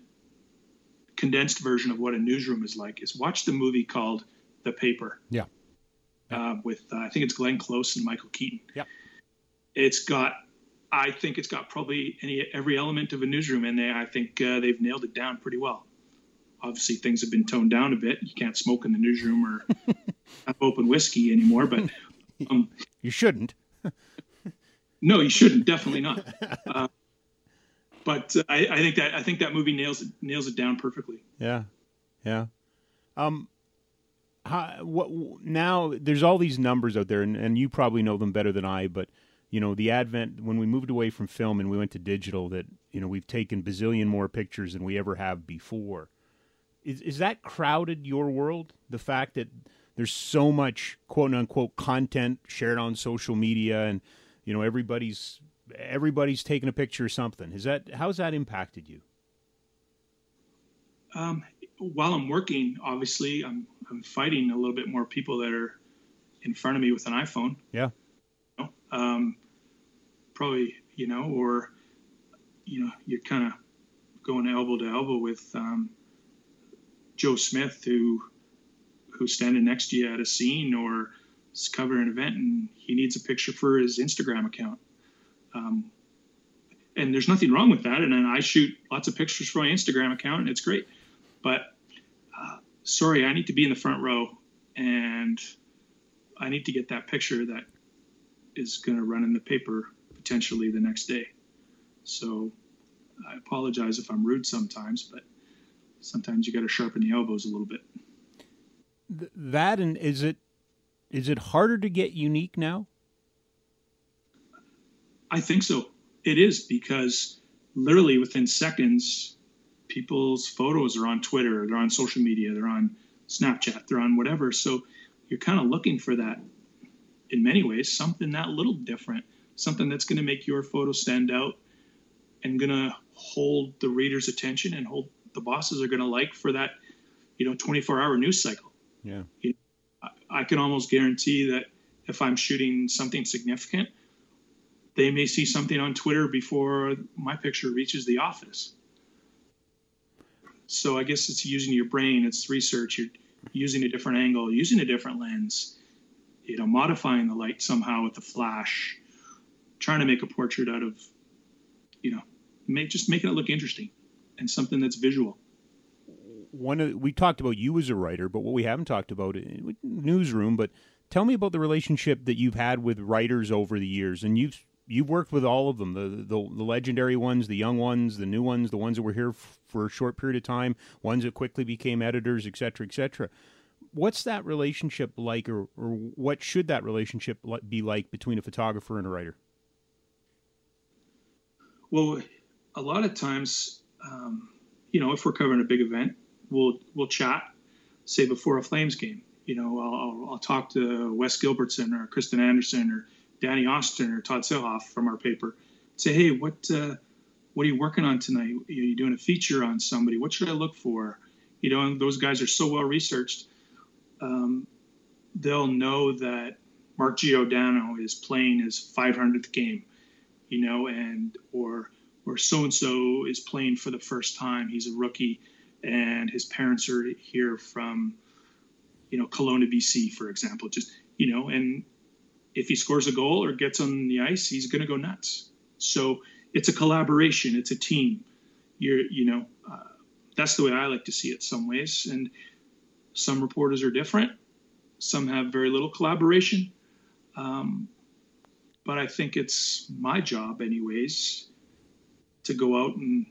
condensed version of what a newsroom is like is watch the movie called The Paper. Yeah. Uh, with uh, I think it's Glenn Close and Michael Keaton. Yeah. It's got I think it's got probably any every element of a newsroom in there. I think uh, they've nailed it down pretty well. Obviously, things have been toned down a bit. You can't smoke in the newsroom or [LAUGHS] have open whiskey anymore, but um, [LAUGHS] you shouldn't. [LAUGHS] no, you shouldn't. Definitely not. Uh, but uh, I, I, think that I think that movie nails it nails it down perfectly. Yeah, yeah. Um, how, what now? There's all these numbers out there, and, and you probably know them better than I. But you know, the advent when we moved away from film and we went to digital, that you know we've taken bazillion more pictures than we ever have before. Is is that crowded your world? The fact that there's so much quote unquote content shared on social media and you know everybody's everybody's taking a picture or something is that how's that impacted you um, while I'm working, obviously, I'm I'm fighting a little bit more people that are in front of me with an iPhone. Yeah. Um, probably, you know, or you know, you're kind of going elbow to elbow with um, Joe Smith, who who's standing next to you at a scene or is covering an event, and he needs a picture for his Instagram account. Um, and there's nothing wrong with that. And then I shoot lots of pictures for my Instagram account, and it's great. But uh, sorry, I need to be in the front row, and I need to get that picture that is going to run in the paper potentially the next day. So I apologize if I'm rude sometimes, but sometimes you got to sharpen the elbows a little bit. That and is it is it harder to get unique now? I think so. It is because literally within seconds, people's photos are on Twitter, they're on social media, they're on Snapchat, they're on whatever. So you're kind of looking for that in many ways, something that little different, something that's going to make your photo stand out and going to hold the reader's attention and hold the bosses are going to like for that, you know, 24 hour news cycle. Yeah. You know, I, I can almost guarantee that if I'm shooting something significant, they may see something on Twitter before my picture reaches the office. So I guess it's using your brain, it's research, you're using a different angle, using a different lens, you know, modifying the light somehow with the flash, trying to make a portrait out of, you know, make just making it look interesting and something that's visual. One of, we talked about you as a writer, but what we haven't talked about newsroom. But tell me about the relationship that you've had with writers over the years, and you've you've worked with all of them the, the, the legendary ones, the young ones, the new ones, the ones that were here f- for a short period of time, ones that quickly became editors, et cetera, et cetera. What's that relationship like, or, or what should that relationship be like between a photographer and a writer? Well, a lot of times, um, you know, if we're covering a big event, we'll we'll chat, say before a Flames game. You know, I'll, I'll talk to Wes Gilbertson or Kristen Anderson or Danny Austin or Todd Saelhof from our paper. Say, hey, what uh, what are you working on tonight? Are you doing a feature on somebody? What should I look for? You know, and those guys are so well researched. Um, they'll know that Mark Giordano is playing his 500th game, you know, and or or so and so is playing for the first time. He's a rookie, and his parents are here from, you know, Kelowna, BC, for example. Just you know, and if he scores a goal or gets on the ice, he's going to go nuts. So it's a collaboration. It's a team. You're, you know, uh, that's the way I like to see it. Some ways, and some reporters are different. Some have very little collaboration. Um, but I think it's my job, anyways, to go out and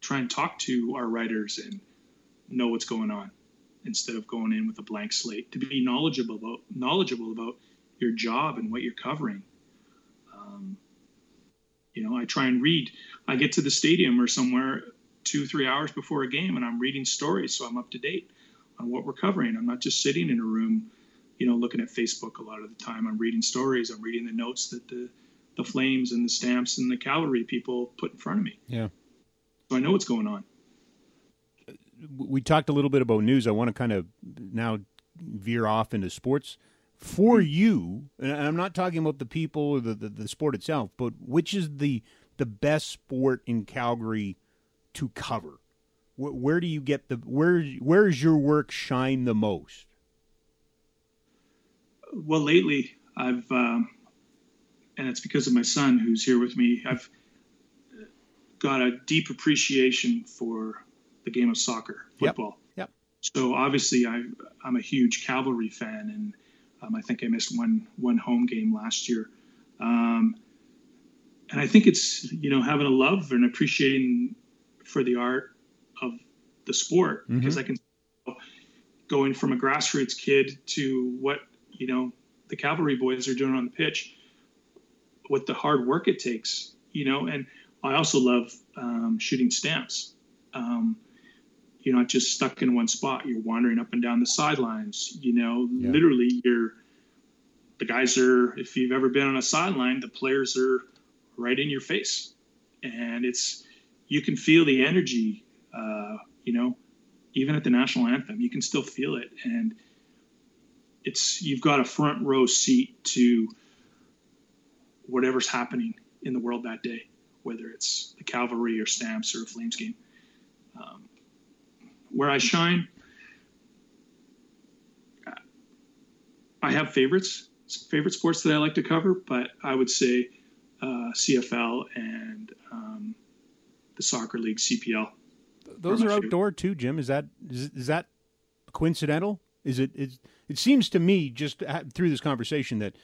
try and talk to our writers and know what's going on instead of going in with a blank slate to be knowledgeable about knowledgeable about your job and what you're covering. Um, you know, I try and read. I get to the stadium or somewhere two, three hours before a game, and I'm reading stories, so I'm up to date on what we're covering. I'm not just sitting in a room, you know, looking at Facebook a lot of the time. I'm reading stories. I'm reading the notes that the the Flames and the Stamps and the Cavalry people put in front of me. Yeah. So I know what's going on. We talked a little bit about news. I want to kind of now veer off into sports for you, and I'm not talking about the people or the, the, the, sport itself, but which is the the best sport in Calgary to cover? Where, where do you get the where where is your work shine the most? Well, lately I've, um, and it's because of my son who's here with me. I've got a deep appreciation for the game of soccer, football. Yep. yep. So obviously I, I'm a huge Cavalry fan and um, I think I missed one one home game last year, um, and I think it's you know having a love and appreciating for the art of the sport mm-hmm. because I can going from a grassroots kid to what you know the cavalry boys are doing on the pitch, what the hard work it takes, you know, and I also love um, shooting stamps. Um, you're not just stuck in one spot. You're wandering up and down the sidelines. You know, yeah. literally, you're the guys are. If you've ever been on a sideline, the players are right in your face, and it's you can feel the energy. Uh, you know, even at the national anthem, you can still feel it, and it's you've got a front row seat to whatever's happening in the world that day, whether it's the cavalry or stamps or a Flames game. Um, where I shine, I have favorites, favorite sports that I like to cover, but I would say uh, CFL and um, the soccer league CPL. Those are, are outdoor favorite. too, Jim. Is that is, is that coincidental? Is it? Is, it seems to me just through this conversation that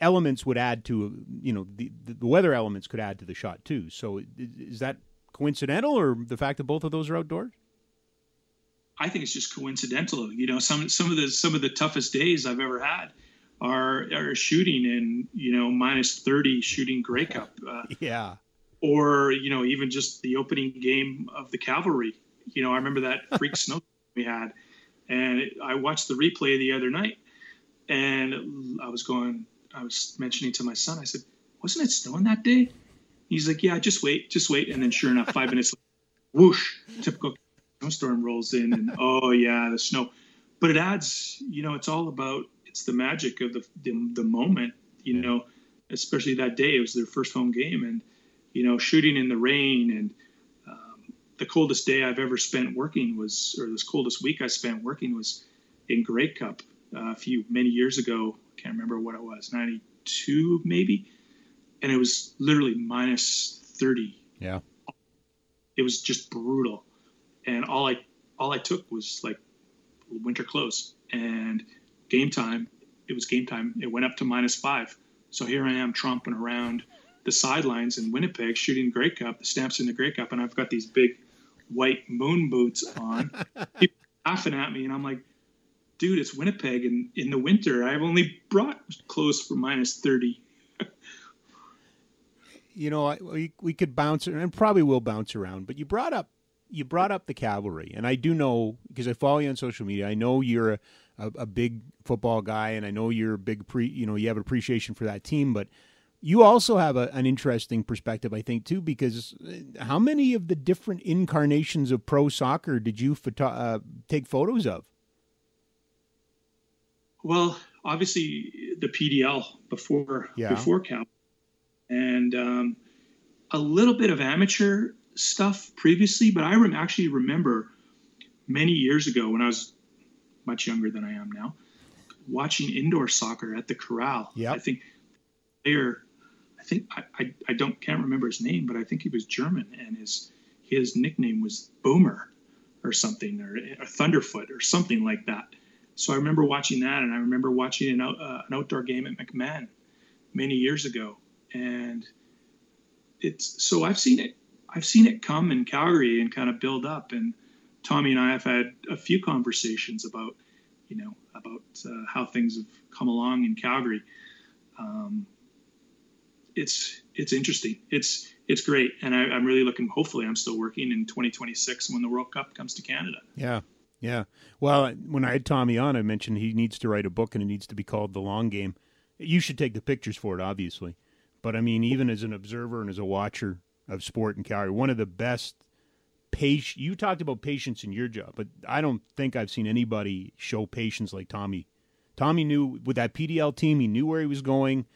elements would add to you know the the weather elements could add to the shot too. So is that coincidental, or the fact that both of those are outdoors? I think it's just coincidental. You know, some some of the some of the toughest days I've ever had are are shooting in you know minus thirty, shooting Grey Cup. [LAUGHS] Uh, yeah. Or you know even just the opening game of the Cavalry. You know I remember that [LAUGHS] freak snow we had, and it, I watched the replay the other night, and I was going. I was mentioning to my son. I said, "Wasn't it snowing that day?" He's like, "Yeah, just wait, just wait." And then sure enough, five minutes, later, whoosh, typical snowstorm rolls in and [LAUGHS] oh yeah the snow but it adds you know it's all about it's the magic of the the, the moment you know especially that day it was their first home game and you know shooting in the rain and um, the coldest day i've ever spent working was or this coldest week i spent working was in grey cup uh, a few many years ago can't remember what it was 92 maybe and it was literally minus 30 yeah it was just brutal and all I all I took was like winter clothes and game time. It was game time. It went up to minus five. So here I am tromping around the sidelines in Winnipeg shooting Grey Cup, the stamps in the Grey Cup, and I've got these big white moon boots on. [LAUGHS] People laughing at me, and I'm like, dude, it's Winnipeg, and in the winter, I've only brought clothes for minus thirty. you know, we we could bounce and probably will bounce around, but you brought up you brought up the cavalry, and I do know because I follow you on social media. I know you're a, a, a, big football guy, and I know you're a big pre. You know, you have appreciation for that team, but you also have a, an interesting perspective, I think, too. Because uh, how many of the different incarnations of pro soccer did you photo- uh, take photos of? Well, obviously the PDL before yeah. before Cal, and um, a little bit of amateur stuff previously, but I rem- actually remember many years ago when I was much younger than I am now, watching indoor soccer at the Corral. Yeah, I think player, I think I, I, I don't can't remember his name, but I think he was German, and his his nickname was Boomer or something, or, or Thunderfoot or something like that. So I remember watching that, and I remember watching an, out, uh, an outdoor game at McMahon many years ago, and it's so I've seen it I've seen it come in Calgary and kind of build up. And Tommy and I have had a few conversations about, you know, about uh, how things have come along in Calgary. Um, it's it's interesting. It's it's great, and I, am really looking. Hopefully, I'm still working in 2026 when the World Cup comes to Canada. Yeah, yeah. Well, when I had Tommy on, I mentioned he needs to write a book, and it needs to be called The Long Game. You should take the pictures for it, obviously. But I mean, even as an observer and as a watcher, of sport in Calgary. One of the best patience. You talked about patience in your job, but I don't think I've seen anybody show patience like Tommy. Tommy knew with that PDL team, he knew where he was going.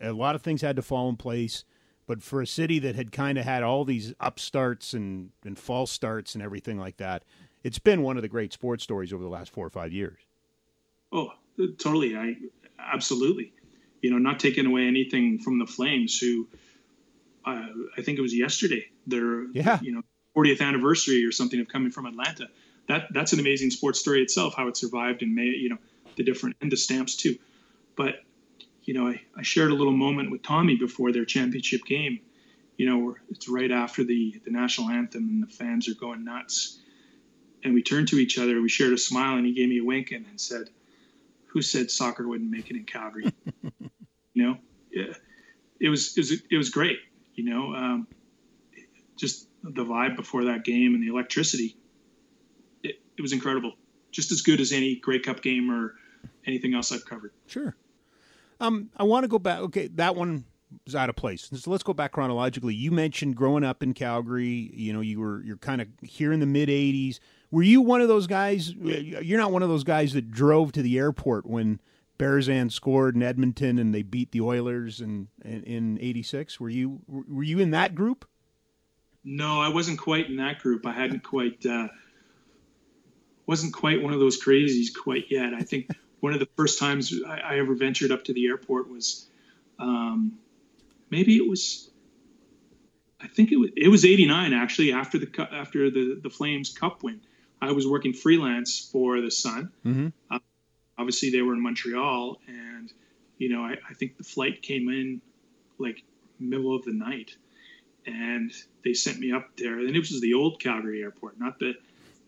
A lot of things had to fall in place. But for a city that had kind of had all these upstarts and, and false starts and everything like that, it's been one of the great sports stories over the last four or five years. Oh, totally. I absolutely. You know, not taking away anything from the Flames, who uh, I think it was yesterday. Their yeah. you know 40th anniversary or something of coming from Atlanta. That that's an amazing sports story itself. How it survived and made you know the different and the stamps too. But you know I, I shared a little moment with Tommy before their championship game. You know it's right after the the national anthem and the fans are going nuts. And we turned to each other. We shared a smile, and he gave me a wink and, and said, "Who said soccer wouldn't make it in Calgary?" [LAUGHS] you know, yeah, it was it was it was great you know, um, just the vibe before that game and the electricity. It, it was incredible. Just as good as any Grey Cup game or anything else I've covered. Sure. Um, I want to go back. Okay, that one was out of place. So let's go back chronologically. You mentioned growing up in Calgary. You know, you were you're kind of here in the mid '80s. Were you one of those guys? You're not one of those guys that drove to the airport when Berezan scored in Edmonton and they beat the Oilers in in '86. Were you were you in that group? No, I wasn't quite in that group. I hadn't quite uh, wasn't quite one of those crazies quite yet. I think [LAUGHS] one of the first times I, I ever ventured up to the airport was um, maybe it was I think it was it was 89 actually after the after the the Flames Cup win. I was working freelance for the Sun. Mm-hmm. Uh, obviously, they were in Montreal, and you know I, I think the flight came in like middle of the night, and they sent me up there. And it was the old Calgary airport, not the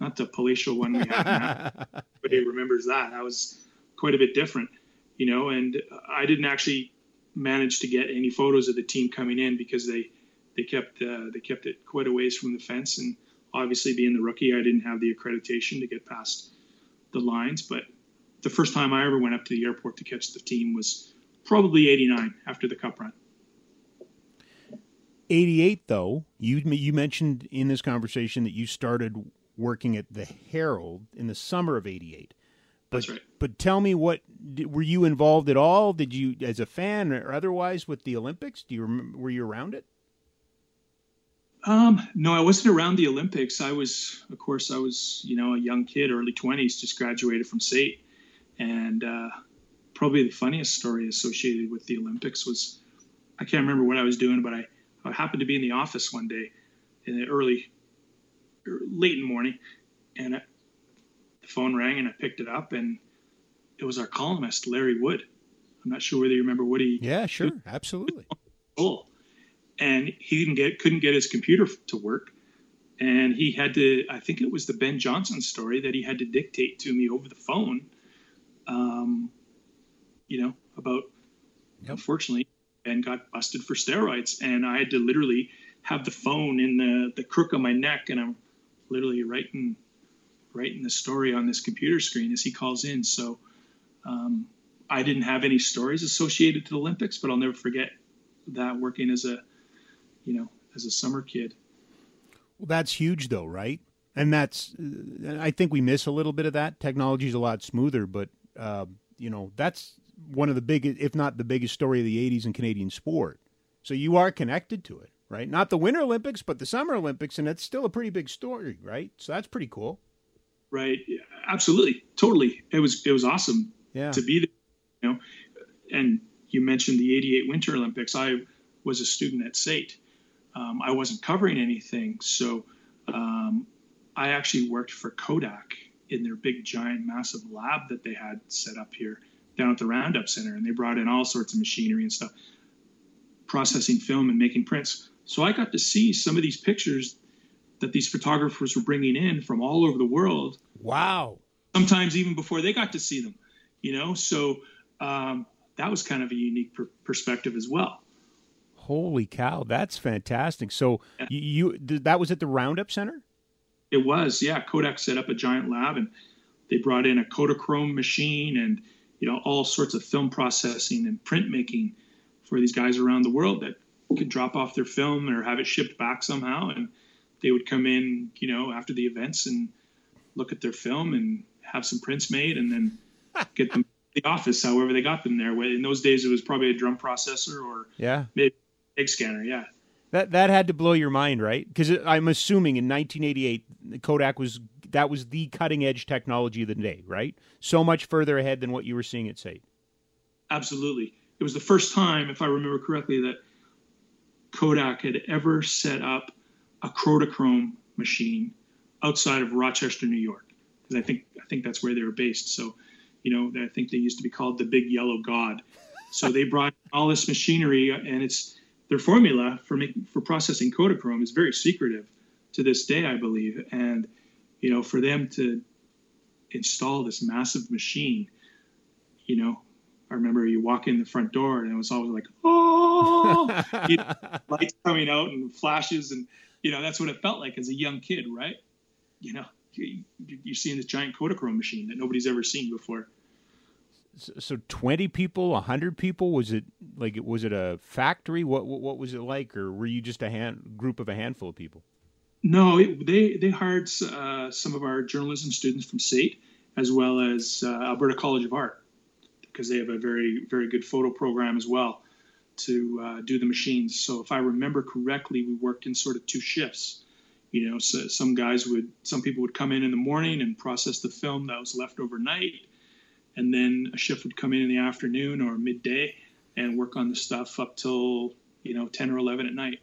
not the palatial one we have now. [LAUGHS] Everybody remembers that. That was quite a bit different, you know. And I didn't actually manage to get any photos of the team coming in because they they kept uh, they kept it quite a ways from the fence. And obviously, being the rookie, I didn't have the accreditation to get past the lines. But the first time I ever went up to the airport to catch the team was probably '89 after the Cup run. 88 though you you mentioned in this conversation that you started working at the Herald in the summer of '88. That's right. But tell me, what were you involved at all? Did you, as a fan or otherwise, with the Olympics? Do you remember? Were you around it? Um, no, I wasn't around the Olympics. I was, of course, I was, you know, a young kid, early twenties, just graduated from state, and uh, probably the funniest story associated with the Olympics was, I can't remember what I was doing, but I, I happened to be in the office one day, in the early late in the morning, and I, the phone rang and I picked it up, and it was our columnist Larry Wood. I'm not sure whether you remember Woody. Yeah, sure, absolutely. [LAUGHS] Cool. And he didn't get couldn't get his computer to work, and he had to. I think it was the Ben Johnson story that he had to dictate to me over the phone. Um, you know about. Yep. Unfortunately, Ben got busted for steroids, and I had to literally have the phone in the the crook of my neck, and I'm literally writing writing the story on this computer screen as he calls in. So um, I didn't have any stories associated to the Olympics, but I'll never forget that working as a you know as a summer kid. Well, that's huge, though, right? And that's uh, I think we miss a little bit of that. Technology is a lot smoother, but uh, you know that's one of the biggest, if not the biggest, story of the '80s in Canadian sport. So you are connected to it right? Not the Winter Olympics, but the Summer Olympics, and it's still a pretty big story, right? So that's pretty cool. Right. Yeah, absolutely. Totally. It was it was awesome yeah. to be there. You know, and you mentioned the '88 Winter Olympics. I was a student at SAIT. Um, I wasn't covering anything, so um, I actually worked for Kodak in their big, giant, massive lab that they had set up here down at the Roundup Center, and they brought in all sorts of machinery and stuff, processing film and making prints. So I got to see some of these pictures that these photographers were bringing in from all over the world. Wow. Sometimes even before they got to see them, you know. So um, that was kind of a unique per- perspective as well. Holy cow, that's fantastic! So yeah. you, you that was at the Roundup Center. It was, yeah. Kodak set up a giant lab, and they brought in a Kodachrome machine and you know all sorts of film processing and printmaking for these guys around the world that could drop off their film or have it shipped back somehow, and they would come in, you know, after the events and look at their film and have some prints made, and then [LAUGHS] get them to the office. However, they got them there. In those days, it was probably a drum processor or yeah, maybe egg scanner. Yeah. That that had to blow your mind, right? Because I'm assuming in 1988, Kodak was that was the cutting edge technology of the day, right? So much further ahead than what you were seeing at SAIT. Absolutely, it was the first time, if I remember correctly, that Kodak had ever set up a Kodachrome machine outside of Rochester, New York, because I think I think that's where they were based. So, you know, I think they used to be called the Big Yellow God. So they brought all this machinery, and it's their formula for making for processing Kodachrome is very secretive to this day, I believe. And you know, for them to install this massive machine, you know, I remember you walk in the front door and it was always like, oh, [LAUGHS] you know, lights coming out and flashes. And, you know, that's what it felt like as a young kid, right? You know, you, are seeing this giant Kodachrome machine that nobody's ever seen before. So, 20 people, 100 people, was it like was it a factory? What what, was it like, or were you just a hand, group of a handful of people? No, it, they they hired uh, some of our journalism students from SAIT as well as uh, Alberta College of Art because they have a very very good photo program as well to uh, do the machines. So if I remember correctly, we worked in sort of two shifts. You know, so some guys would, some people would come in in the morning and process the film that was left overnight, and then a shift would come in in the afternoon or midday and work on the stuff up till you know 10 or 11 at night.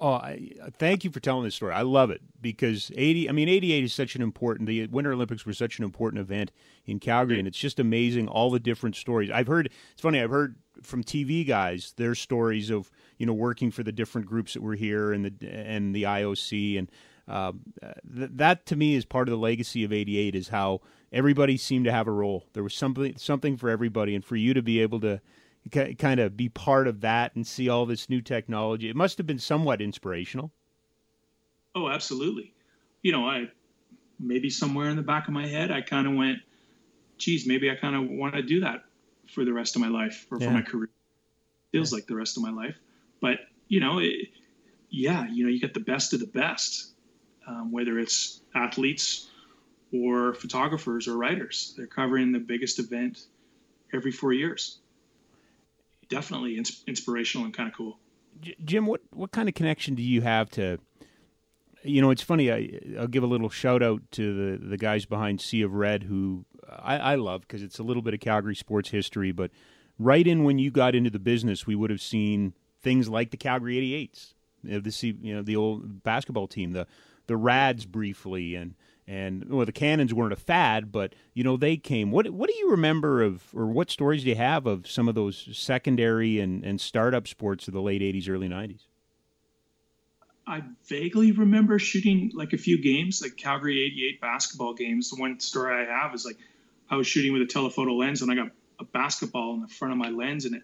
Oh, I, thank you for telling this story. I love it because 80, I mean, 88 is such an important, the Winter Olympics were such an important event in Calgary, and it's just amazing all the different stories. I've heard, it's funny, I've heard from TV guys their stories of, you know, working for the different groups that were here and the, and the IOC. And uh, th- that to me is part of the legacy of 88 is how everybody seemed to have a role. There was something, something for everybody. And for you to be able to, kind of be part of that and see all this new technology. It must have been somewhat inspirational. Oh, absolutely. You know, I maybe somewhere in the back of my head, I kind of went, geez, maybe I kind of want to do that for the rest of my life or yeah. for my career. Feels yeah. like the rest of my life. But, you know, it, yeah, you know, you get the best of the best, um, whether it's athletes or photographers or writers. They're covering the biggest event every four years definitely ins- inspirational and kind of cool. Jim, what what kind of connection do you have to? You know, it's funny. I, will give a little shout out to the the guys behind Sea of Red, who I, I love because it's a little bit of Calgary sports history. But right in when you got into the business, we would have seen things like the Calgary 88s, the you know the old basketball team, the the Rads briefly, and and well, the cannons weren't a fad, but you know they came. What what do you remember of, or what stories do you have of some of those secondary and and startup sports of the late '80s, early '90s? I vaguely remember shooting like a few games, like Calgary '88 basketball games. The one story I have is like I was shooting with a telephoto lens, and I got a basketball in the front of my lens, and it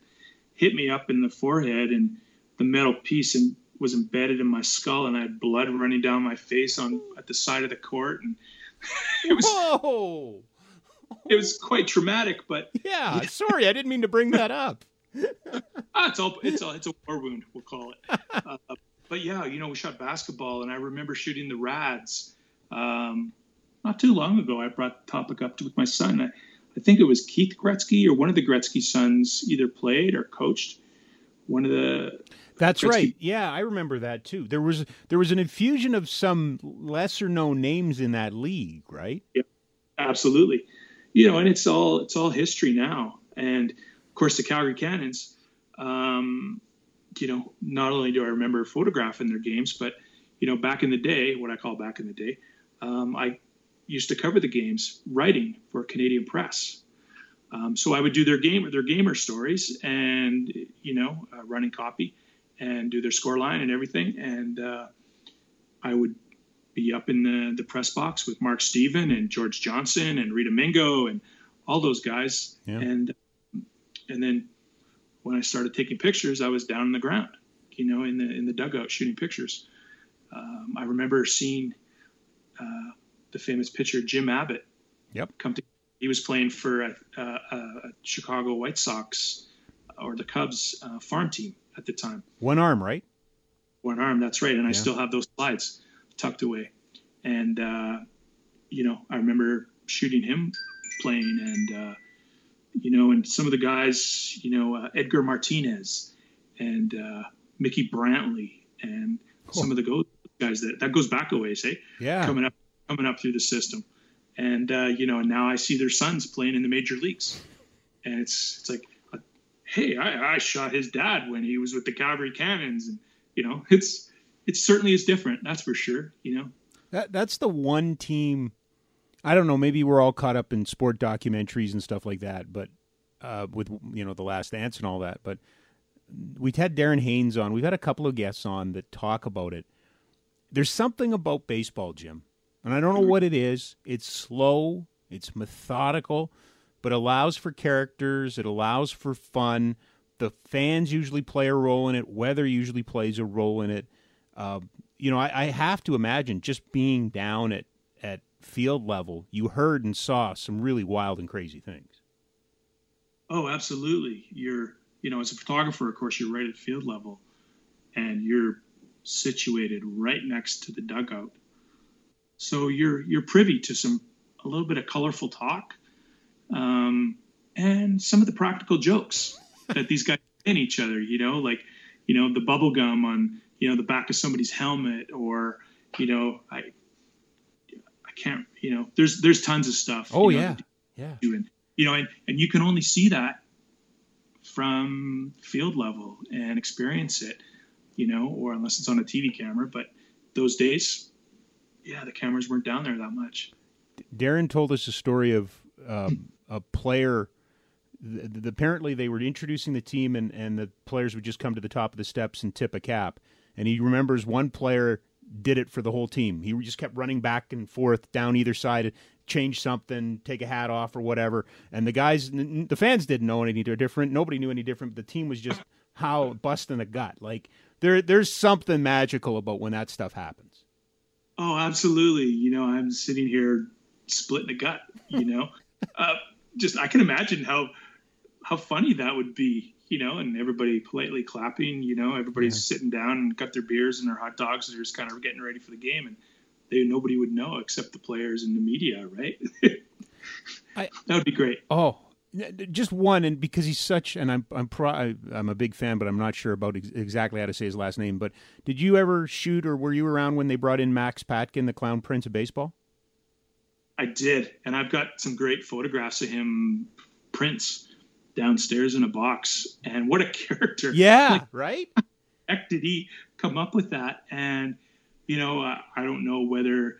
hit me up in the forehead, and the metal piece and was embedded in my skull, and I had blood running down my face on at the side of the court, and [LAUGHS] it was Whoa! it was quite traumatic. But yeah, sorry, I didn't mean to bring that up. [LAUGHS] ah, it's all it's a it's a war wound, we'll call it. Uh, but yeah, you know, we shot basketball, and I remember shooting the Rads. Um, not too long ago, I brought the topic up to, with my son. I, I think it was Keith Gretzky or one of the Gretzky sons either played or coached one of the that's right. Yeah, I remember that too. There was there was an infusion of some lesser known names in that league, right? Yeah, absolutely. You know, and it's all it's all history now. And of course, the Calgary Cannons. Um, you know, not only do I remember photographing their games, but you know, back in the day, what I call back in the day, um, I used to cover the games writing for Canadian Press. Um, so I would do their game, their gamer stories, and you know, uh, running copy and do their score line and everything. And uh, I would be up in the, the press box with Mark Steven and George Johnson and Rita Mingo and all those guys. Yeah. And and then when I started taking pictures, I was down in the ground, you know, in the in the dugout shooting pictures. Um, I remember seeing uh, the famous pitcher Jim Abbott. Yep. Come to. He was playing for a, a, a Chicago White Sox or the Cubs uh, farm team, at the time. One arm, right? One arm, that's right. And yeah. I still have those slides tucked away. And, uh, you know, I remember shooting him playing and, uh, you know, and some of the guys, you know, uh, Edgar Martinez and uh, Mickey Brantley and cool. some of the guys that that goes back a ways, hey? Yeah. Coming up, coming up through the system. And, uh, you know, now I see their sons playing in the major leagues. And it's, it's like, hey, I, I shot his dad when he was with the Calgary Cannons, and you know, [LAUGHS] it's it certainly is different. That's for sure. You know, that that's the one team. I don't know. Maybe we're all caught up in sport documentaries and stuff like that, but uh, with you know the Last Dance and all that. But we've had Darren Haynes on. We've had a couple of guests on that talk about it. There's something about baseball, Jim, and I don't know what it is. It's slow. It's methodical but allows for characters. It allows for fun. The fans usually play a role in it. Weather usually plays a role in it. Uh, you know, I, I, have to imagine just being down at, at field level, you heard and saw some really wild and crazy things. Oh, absolutely. You're you know, as a photographer, of course, you're right at field level, and you're situated right next to the dugout. So you're you're privy to some a little bit of colorful talk, um, and some of the practical jokes that these guys [LAUGHS] in each other. You know, like you know the bubble gum on you know the back of somebody's helmet, or you know I I can't you know there's there's tons of stuff. Oh you know, yeah, yeah. Doing, you know, and and you can only see that from field level and experience it, you know, or unless it's on a TV camera. But those days, yeah, the cameras weren't down there that much. Darren told us a story of um, a player. The, the, apparently, they were introducing the team, and, and the players would just come to the top of the steps and tip a cap. And he remembers one player did it for the whole team. He just kept running back and forth down either side, change something, take a hat off or whatever. And the guys, the fans didn't know any different. Nobody knew any different. But the team was just how busting a gut. Like there, there's something magical about when that stuff happens. Oh, absolutely. You know, I'm sitting here splitting a gut. You know, [LAUGHS] uh, just I can imagine how how funny that would be. You know, and everybody politely clapping. You know, everybody's yeah. sitting down and got their beers and their hot dogs. and They're just kind of getting ready for the game, and they nobody would know except the players and the media, right? [LAUGHS] I, that would be great. Oh, just one, and because he's such, and I'm I'm pro, I'm a big fan, but I'm not sure about ex- exactly how to say his last name. But did you ever shoot, or were you around when they brought in Max Patkin, the Clown Prince of baseball? I did, and I've got some great photographs of him, Prince, downstairs in a box. And what a [LAUGHS] character! Yeah, like, right. [LAUGHS] Heck, did he come up with that? And you know, I, I don't know whether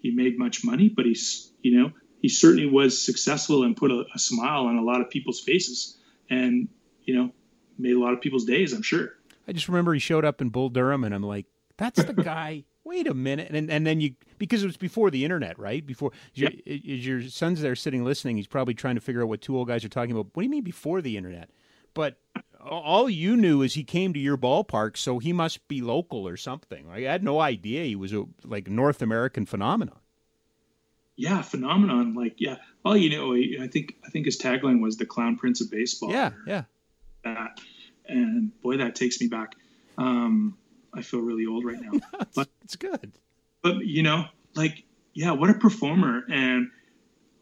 he made much money, but he's, you know, he certainly was successful and put a, a smile on a lot of people's faces and, you know, made a lot of people's days, I'm sure. I just remember he showed up in Bull Durham and I'm like, that's the guy. Wait a minute. And and then you because it was before the internet, right? Before your, your son's there sitting listening, he's probably trying to figure out what two old guys are talking about. What do you mean before the internet? But all you knew is he came to your ballpark, so he must be local or something. I had no idea he was a like North American phenomenon. Yeah, phenomenon. Like, yeah. Well, you know, I think I think his tagline was the Clown Prince of Baseball. Yeah, yeah. That, and boy, that takes me back. Um, I feel really old right now. [LAUGHS] but it's good. But you know, like, yeah, what a performer, and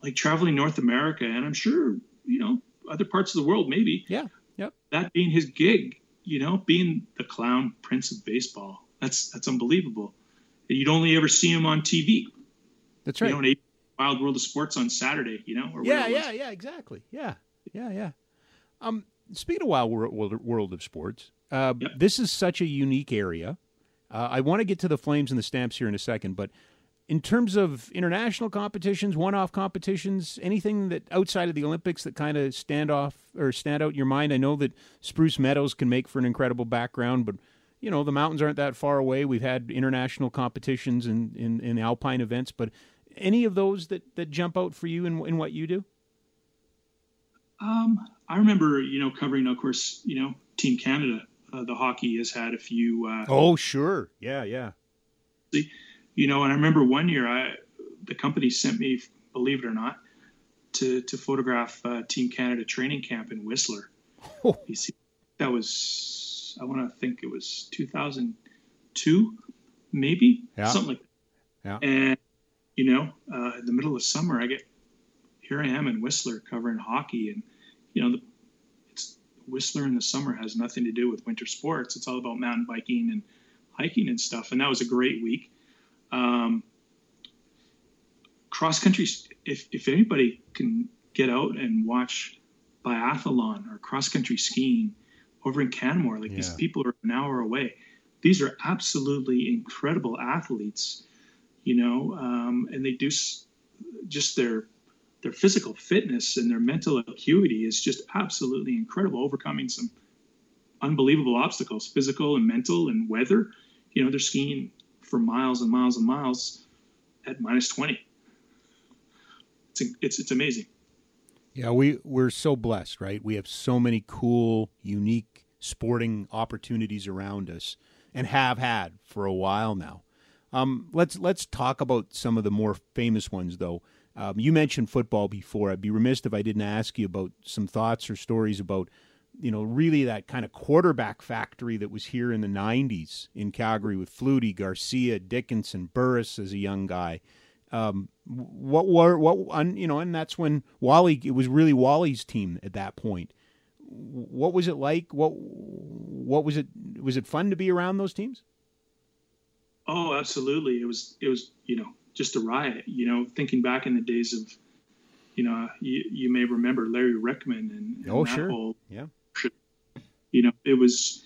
like traveling North America, and I'm sure you know other parts of the world, maybe. Yeah. Yep. That being his gig, you know, being the clown prince of baseball. That's that's unbelievable. You'd only ever see him on TV. That's right. You know, Wild World of Sports on Saturday. You know. yeah, yeah, yeah. Exactly. Yeah, yeah, yeah. Um, speaking of Wild World, World of Sports, uh, yep. this is such a unique area. Uh, I want to get to the Flames and the Stamps here in a second, but in terms of international competitions, one-off competitions, anything that outside of the Olympics that kind of stand off or stand out in your mind? I know that Spruce Meadows can make for an incredible background, but you know the mountains aren't that far away. We've had international competitions in, in, in alpine events, but any of those that, that jump out for you in, in what you do? Um, I remember, you know, covering, of course, you know, Team Canada. Uh, the hockey has had a few. Uh, oh, sure, yeah, yeah. See, you know, and I remember one year, I the company sent me, believe it or not, to to photograph uh, Team Canada training camp in Whistler. Oh. You see, that was I want to think it was 2002, maybe yeah. something like that. Yeah. And you know, uh, in the middle of summer, I get here I am in Whistler covering hockey, and you know, the, it's Whistler in the summer has nothing to do with winter sports. It's all about mountain biking and hiking and stuff. And that was a great week. Um, cross country, if, if anybody can get out and watch biathlon or cross country skiing over in Canmore, like yeah. these people are an hour away. These are absolutely incredible athletes, you know, um, and they do s- just their their physical fitness and their mental acuity is just absolutely incredible, overcoming some unbelievable obstacles, physical and mental and weather. You know, they're skiing for miles and miles and miles at minus 20. It's, it's, it's amazing. Yeah, we, we're so blessed, right? We have so many cool, unique sporting opportunities around us and have had for a while now. Um, let's let's talk about some of the more famous ones, though. Um, you mentioned football before. I'd be remiss if I didn't ask you about some thoughts or stories about you know, really that kind of quarterback factory that was here in the '90s in Calgary with Flutie, Garcia, Dickenson, Burris as a young guy. Um, what were what you know, and that's when Wally. It was really Wally's team at that point. What was it like? What what was it? Was it fun to be around those teams? Oh, absolutely. It was. It was. You know, just a riot. You know, thinking back in the days of, you know, you, you may remember Larry Ryckman and, and oh sure, whole, yeah. You know, it was.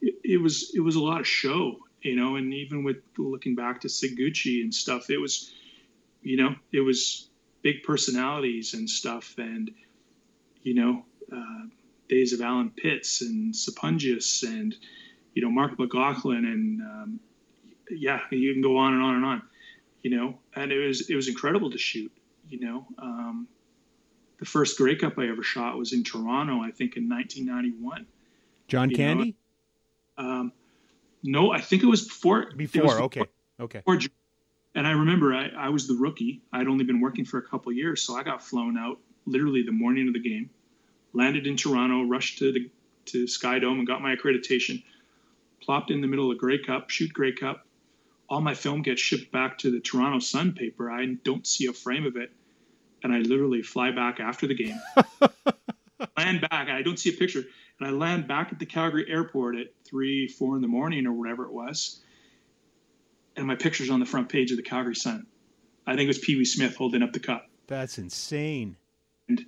It, it was. It was a lot of show. You know, and even with looking back to Gucci and stuff, it was you know, it was big personalities and stuff, and you know, uh, days of Allen Pitts and Sapunjis and you know Mark McLoughlin and um, yeah, you can go on and on and on. You know, and it was it was incredible to shoot. You know, um, the first Grey Cup I ever shot was in Toronto, I think in 1991. John you Candy. Um, no, I think it was before. Before, was before okay, okay. Before and I remember I, I was the rookie. I'd only been working for a couple years, so I got flown out literally the morning of the game, landed in Toronto, rushed to the to SkyDome and got my accreditation, plopped in the middle of Grey Cup, shoot Grey Cup. All my film gets shipped back to the Toronto Sun paper. I don't see a frame of it, and I literally fly back after the game, [LAUGHS] land back. I don't see a picture, and I land back at the Calgary airport at three, four in the morning or whatever it was and my picture's on the front page of the Calgary Sun. I think it was Pee Wee Smith holding up the cup. That's insane. And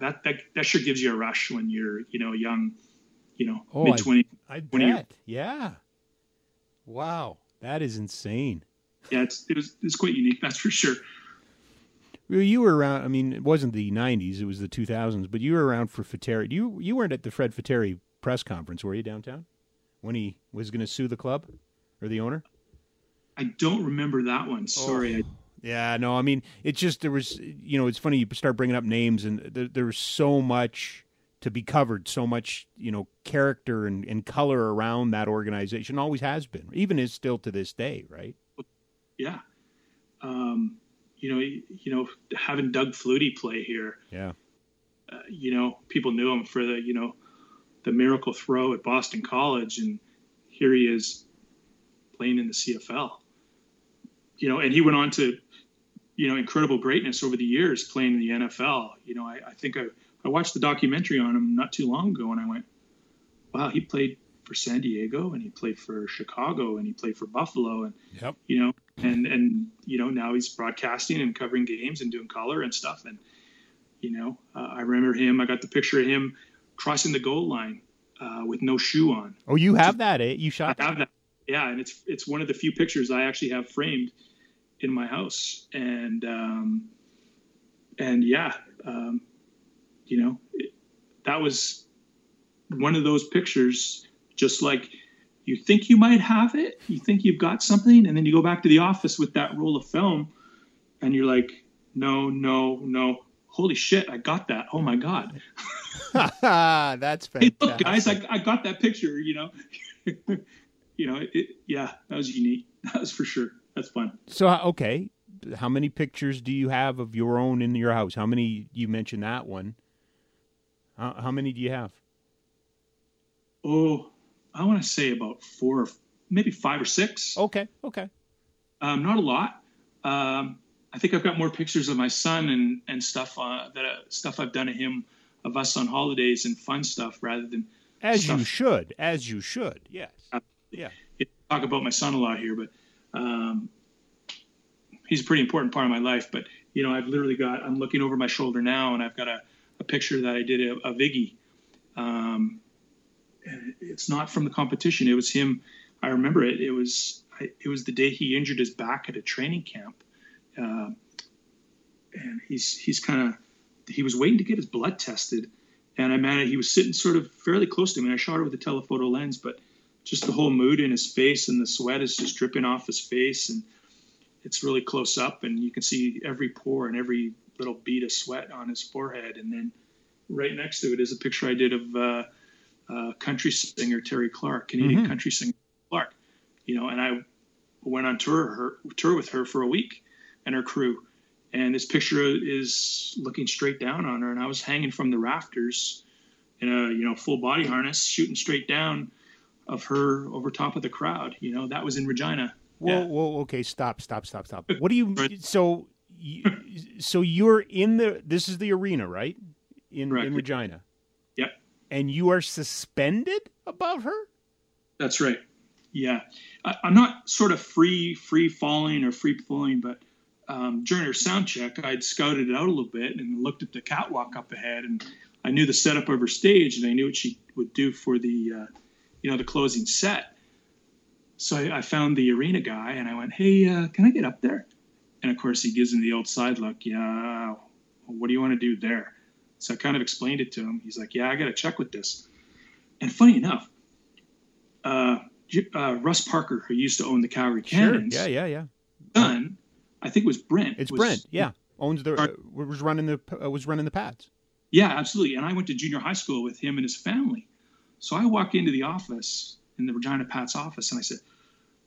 that, that that sure gives you a rush when you're you know young, you know oh, mid twenty. I, I bet. Yeah. Wow, that is insane. Yeah, it's it was it's quite unique. That's for sure. Well, you were around. I mean, it wasn't the '90s; it was the 2000s. But you were around for Feterik. You you weren't at the Fred Feterik press conference, were you downtown when he was going to sue the club? or the owner? I don't remember that one. Oh. Sorry. Oh. Yeah, no, I mean, it's just there was, you know, it's funny you start bringing up names, and there, there was so much to be covered, so much, you know, character and, and color around that organization. Always has been, even is still to this day, right? Yeah. Um, you know, you know, having Doug Flutie play here. Yeah. Uh, you know, people knew him for the, you know, the miracle throw at Boston College, and here he is playing in the CFL. You know, and he went on to, you know, incredible greatness over the years playing in the NFL. You know, I, I think I, I watched the documentary on him not too long ago and I went, wow, he played for San Diego and he played for Chicago and he played for Buffalo and yep. you know and and you know now he's broadcasting and covering games and doing color and stuff and you know uh, I remember him I got the picture of him crossing the goal line uh, with no shoe on. Oh, you have that, eh? You shot. I have that yeah, and it's it's one of the few pictures I actually have framed in my house, and um, and yeah, um, you know, it, that was one of those pictures. Just like you think you might have it, you think you've got something, and then you go back to the office with that roll of film, and you're like, no, no, no. Holy shit, I got that. Oh my God. [LAUGHS] That's fantastic. Hey, look, guys, I, I got that picture, you know. [LAUGHS] you know, it, yeah, that was unique. [LAUGHS] That was for sure. That's fun. So, okay, how many pictures do you have of your own in your house? How many? You mentioned that one. How, how many do you have? Oh, I want to say about four, or maybe five or six. Okay, okay. Um, not a lot. Um, I think I've got more pictures of my son and and stuff uh, that uh, stuff I've done of him, of us on holidays and fun stuff rather than as stuff. you should, as you should. Yes. Uh, yeah. Talk about my son a lot here, but um, he's a pretty important part of my life. But you know, I've literally got I'm looking over my shoulder now, and I've got a, a picture that I did of, of Iggy. Um, it's not from the competition. It was him. I remember it. It was it was the day he injured his back at a training camp, uh, and he's he's kind of he was waiting to get his blood tested, and I managed. He was sitting sort of fairly close to me. And I shot it with a telephoto lens, but just the whole mood in his face and the sweat is just dripping off his face and it's really close up and you can see every pore and every little bead of sweat on his forehead and then right next to it is a picture i did of uh, uh, country singer Terri clark canadian mm-hmm. country singer clark you know and i went on tour her tour with her for a week and her crew and this picture is looking straight down on her and i was hanging from the rafters in a you know full body harness, shooting straight down of her over top of the crowd. You know that was in Regina. Whoa, yeah. whoa, okay, stop, stop, stop, stop. What do you? [LAUGHS] so, so you're in the. This is the arena, right? In Correct. in Regina. Yep. And you are suspended above her. That's right. Yeah, I, am not sort of free free falling or free flowing, but um, during her sound check, I'd scouted it out a little bit and looked at the catwalk up ahead, and I knew the setup of her stage, and I knew what she would do for the, uh, you know, the closing set. So I, I, found the arena guy, and I went, "Hey, uh, can I get up there?" And of course, he gives him the old side look. Yeah, what do you want to do there? So I kind of explained it to him. He's like, "Yeah, I got to check with this." And funny enough, uh, uh, Russ Parker, who used to own the Calgary Cannons, sure. yeah, yeah, yeah, son, I think it was Brent. It's was, Brent, yeah, owns the uh, was running the uh, was running the Pats. Yeah, absolutely. And I went to junior high school with him and his family. So I walk into the office in the Regina Pat's office and I said,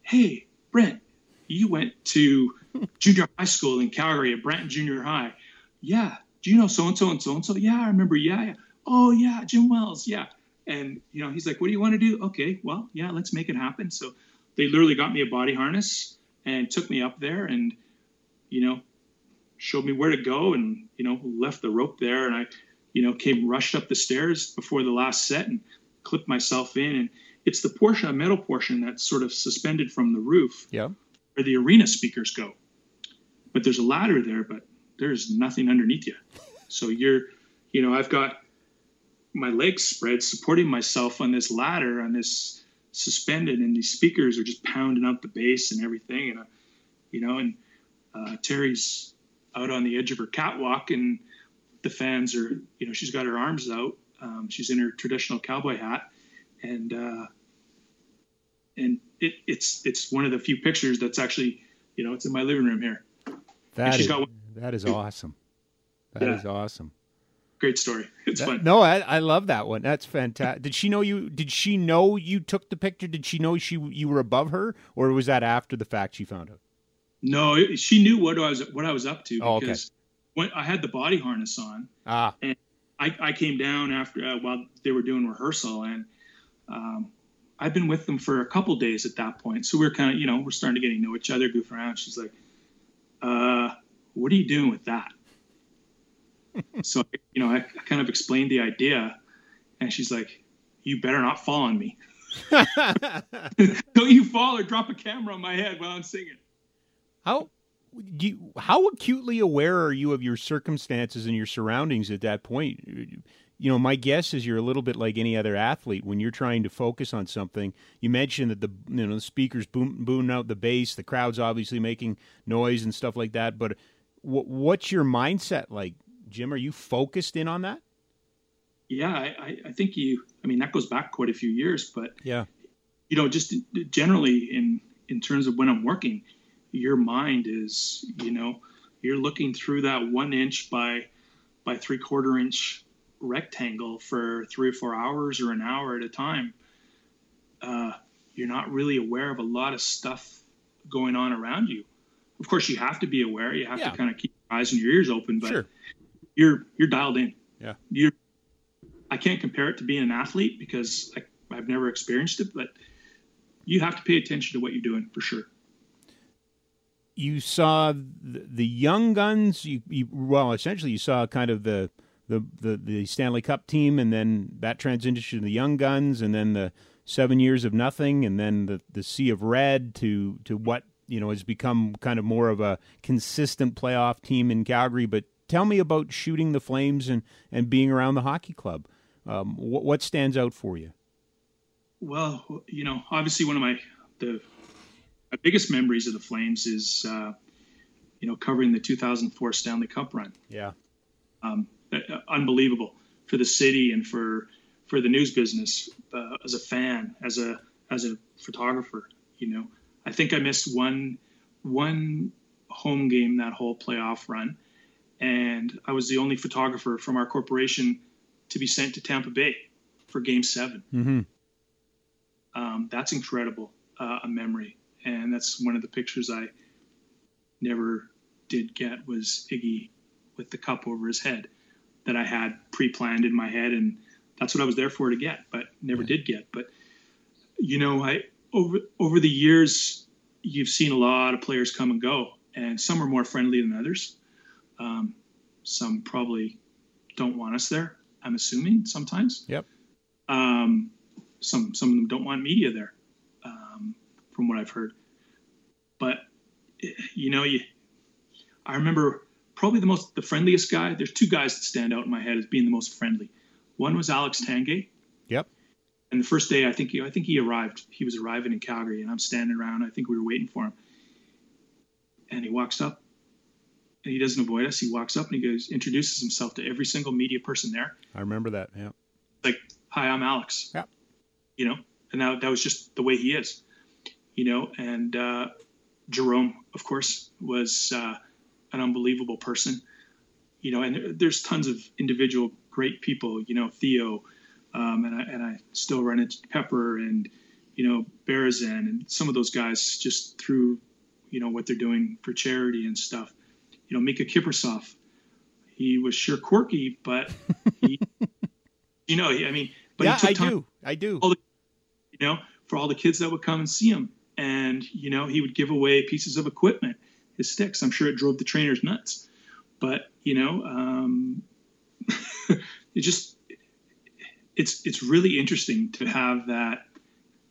"Hey, Brent, you went to [LAUGHS] junior high school in Calgary at Brant Junior High. Yeah. Do you know so and so and so and so? Yeah, I remember. Yeah, yeah. Oh yeah, Jim Wells. Yeah." And you know, he's like, "What do you want to do?" Okay, well, yeah, let's make it happen. So they literally got me a body harness and took me up there, and you know, showed me where to go, and you know, left the rope there, and I, you know, came rushed up the stairs before the last set and clipped myself in, and it's the portion, a metal portion that's sort of suspended from the roof, yeah, where the arena speakers go. But there's a ladder there, but there's nothing underneath you. So you're, you know, I've got my legs spread, supporting myself on this ladder, on this suspended, and these speakers are just pounding out the bass and everything. And, uh, you know, and uh, Terri's out on the edge of her catwalk, and the fans are, you know, she's got her arms out. Um, she's in her traditional cowboy hat, and uh, and it, it's it's one of the few pictures that's actually, you know, it's in my living room here. That is, that is awesome. That yeah. is awesome great story. It's that, fun. No, I, I love that one. That's fantastic. did she know you? Did she know you took the picture? Did she know she you were above her, or was that after the fact she found out? No, she knew what I was what I was up to because oh, okay. when I had the body harness on, ah. and I, I came down after uh, while they were doing rehearsal, and um, I've been with them for a couple days at that point. So we're kind of you know we're starting to get to know each other, goof around. She's like, uh, "What are you doing with that?" [LAUGHS] so you know, I, I kind of explained the idea, and she's like, "You better not fall on me. [LAUGHS] Don't you fall or drop a camera on my head while I'm singing." How you, how acutely aware are you of your circumstances and your surroundings at that point? You know, my guess is you're a little bit like any other athlete when you're trying to focus on something. You mentioned that the you know the speakers boom boom out the bass, the crowd's obviously making noise and stuff like that. But what's your mindset like Jim, are you focused in on that? Yeah, I, I think you. I mean, that goes back quite a few years, but yeah, you know, just generally in in terms of when I'm working, your mind is, you know, you're looking through that one inch by by three quarter inch rectangle for three or four hours or an hour at a time. Uh, you're not really aware of a lot of stuff going on around you. Of course, you have to be aware. You have yeah. to kind of keep your eyes and your ears open, but sure you're you're dialed in. Yeah. You're. I can't compare it to being an athlete because I, I've never experienced it, but you have to pay attention to what you're doing for sure. You saw the, the young guns. You, you well, essentially, you saw kind of the, the the the Stanley Cup team, and then that transition to the young guns, and then the seven years of nothing, and then the the sea of red to to what you know has become kind of more of a consistent playoff team in Calgary, but tell me about shooting the flames and, and being around the hockey club. Um, what, what stands out for you? Well, you know, obviously one of my the my biggest memories of the Flames is uh, you know covering the 2004 Stanley Cup run. Yeah, um, unbelievable for the city and for for the news business uh, as a fan, as a as a photographer. You know, I think I missed one one home game that whole playoff run, and I was the only photographer from our corporation to be sent to Tampa Bay for Game 7 mm-hmm. um, that's incredible, uh, a memory, and that's one of the pictures I never did get was Iggy with the cup over his head that I had pre-planned in my head, and that's what I was there for to get, but never yeah. did get. But you know, I over over the years, you've seen a lot of players come and go, and some are more friendly than others. Um, some probably don't want us there. I'm assuming sometimes. Yep. Um, some some of them don't want media there, um, from what I've heard. But you know, you, I remember probably the most the friendliest guy. There's two guys that stand out in my head as being the most friendly. One was Alex Tanguay. Yep. And the first day, I think he, I think he arrived. He was arriving in Calgary, and I'm standing around. I think we were waiting for him. And he walks up, and he doesn't avoid us. He walks up and he goes, introduces himself to every single media person there. I remember that. Yeah. Like, hi, I'm Alex. Yeah. You know, and that that was just the way he is. You know, and uh, Jerome, of course, was uh, an unbelievable person. You know, and there's tons of individual great people. You know, Theo, um, and I and I still run into Pepper and you know Berezan and some of those guys just through you know what they're doing for charity and stuff. You know, Miikka Kiprusoff, he was sure quirky, but [LAUGHS] he, you know, I mean, but yeah, I do, I do. The, you know, for all the kids that would come and see him, and you know, he would give away pieces of equipment, his sticks. I'm sure it drove the trainers nuts, but you know, um, [LAUGHS] it just it's it's really interesting to have that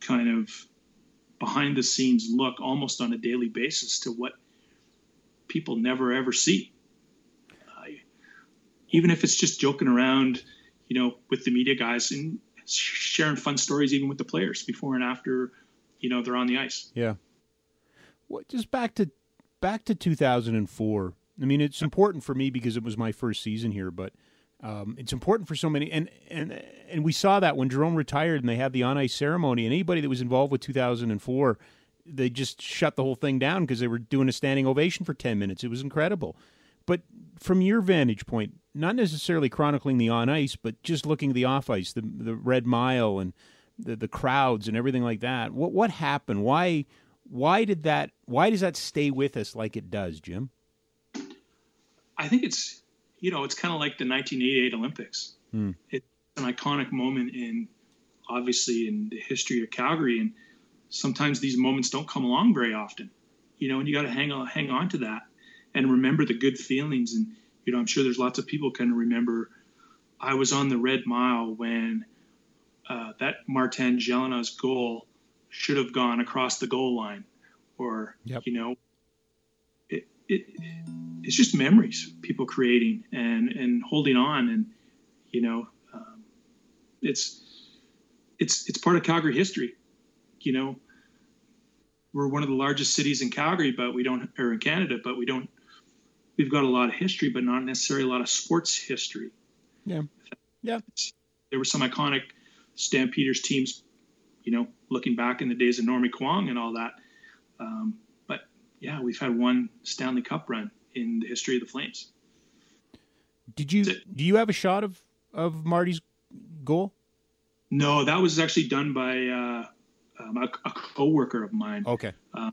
kind of behind the scenes look almost on a daily basis to what people never ever see. Uh, even if it's just joking around, you know, with the media guys and sharing fun stories, even with the players before and after, you know, they're on the ice. Yeah. What just back to back to 2004. I mean, it's important for me because it was my first season here, but um, it's important for so many, and and and we saw that when Jerome retired and they had the on ice ceremony, and anybody that was involved with 2004, they just shut the whole thing down because they were doing a standing ovation for 10 minutes. It was incredible. But from your vantage point, not necessarily chronicling the on ice, but just looking at the off ice, the the Red Mile and the the crowds and everything like that. What what happened? Why why did that? Why does that stay with us like it does, Jim? I think it's you know, it's kind of like the 1988 Olympics. Hmm. It's an iconic moment in, obviously, in the history of Calgary, and sometimes these moments don't come along very often. You know, and you got to hang on, hang on to that, and remember the good feelings. And you know, I'm sure there's lots of people can remember. I was on the Red Mile when uh, that Martin Gelinas goal should have gone across the goal line, or yep. you know, it, it it's just memories people creating and and holding on and you know um, it's it's it's part of Calgary history. You know we're one of the largest cities in Calgary but we don't or in Canada but we don't we've got a lot of history but not necessarily a lot of sports history. Yeah. Yeah. there were some iconic Stampeders teams you know looking back in the days of Normie Kwong and all that um, but yeah we've had one Stanley Cup run in the history of the Flames. Did you do you have a shot of of Marty's goal? No, that was actually done by uh, um, a, a co-worker of mine. Okay. Uh,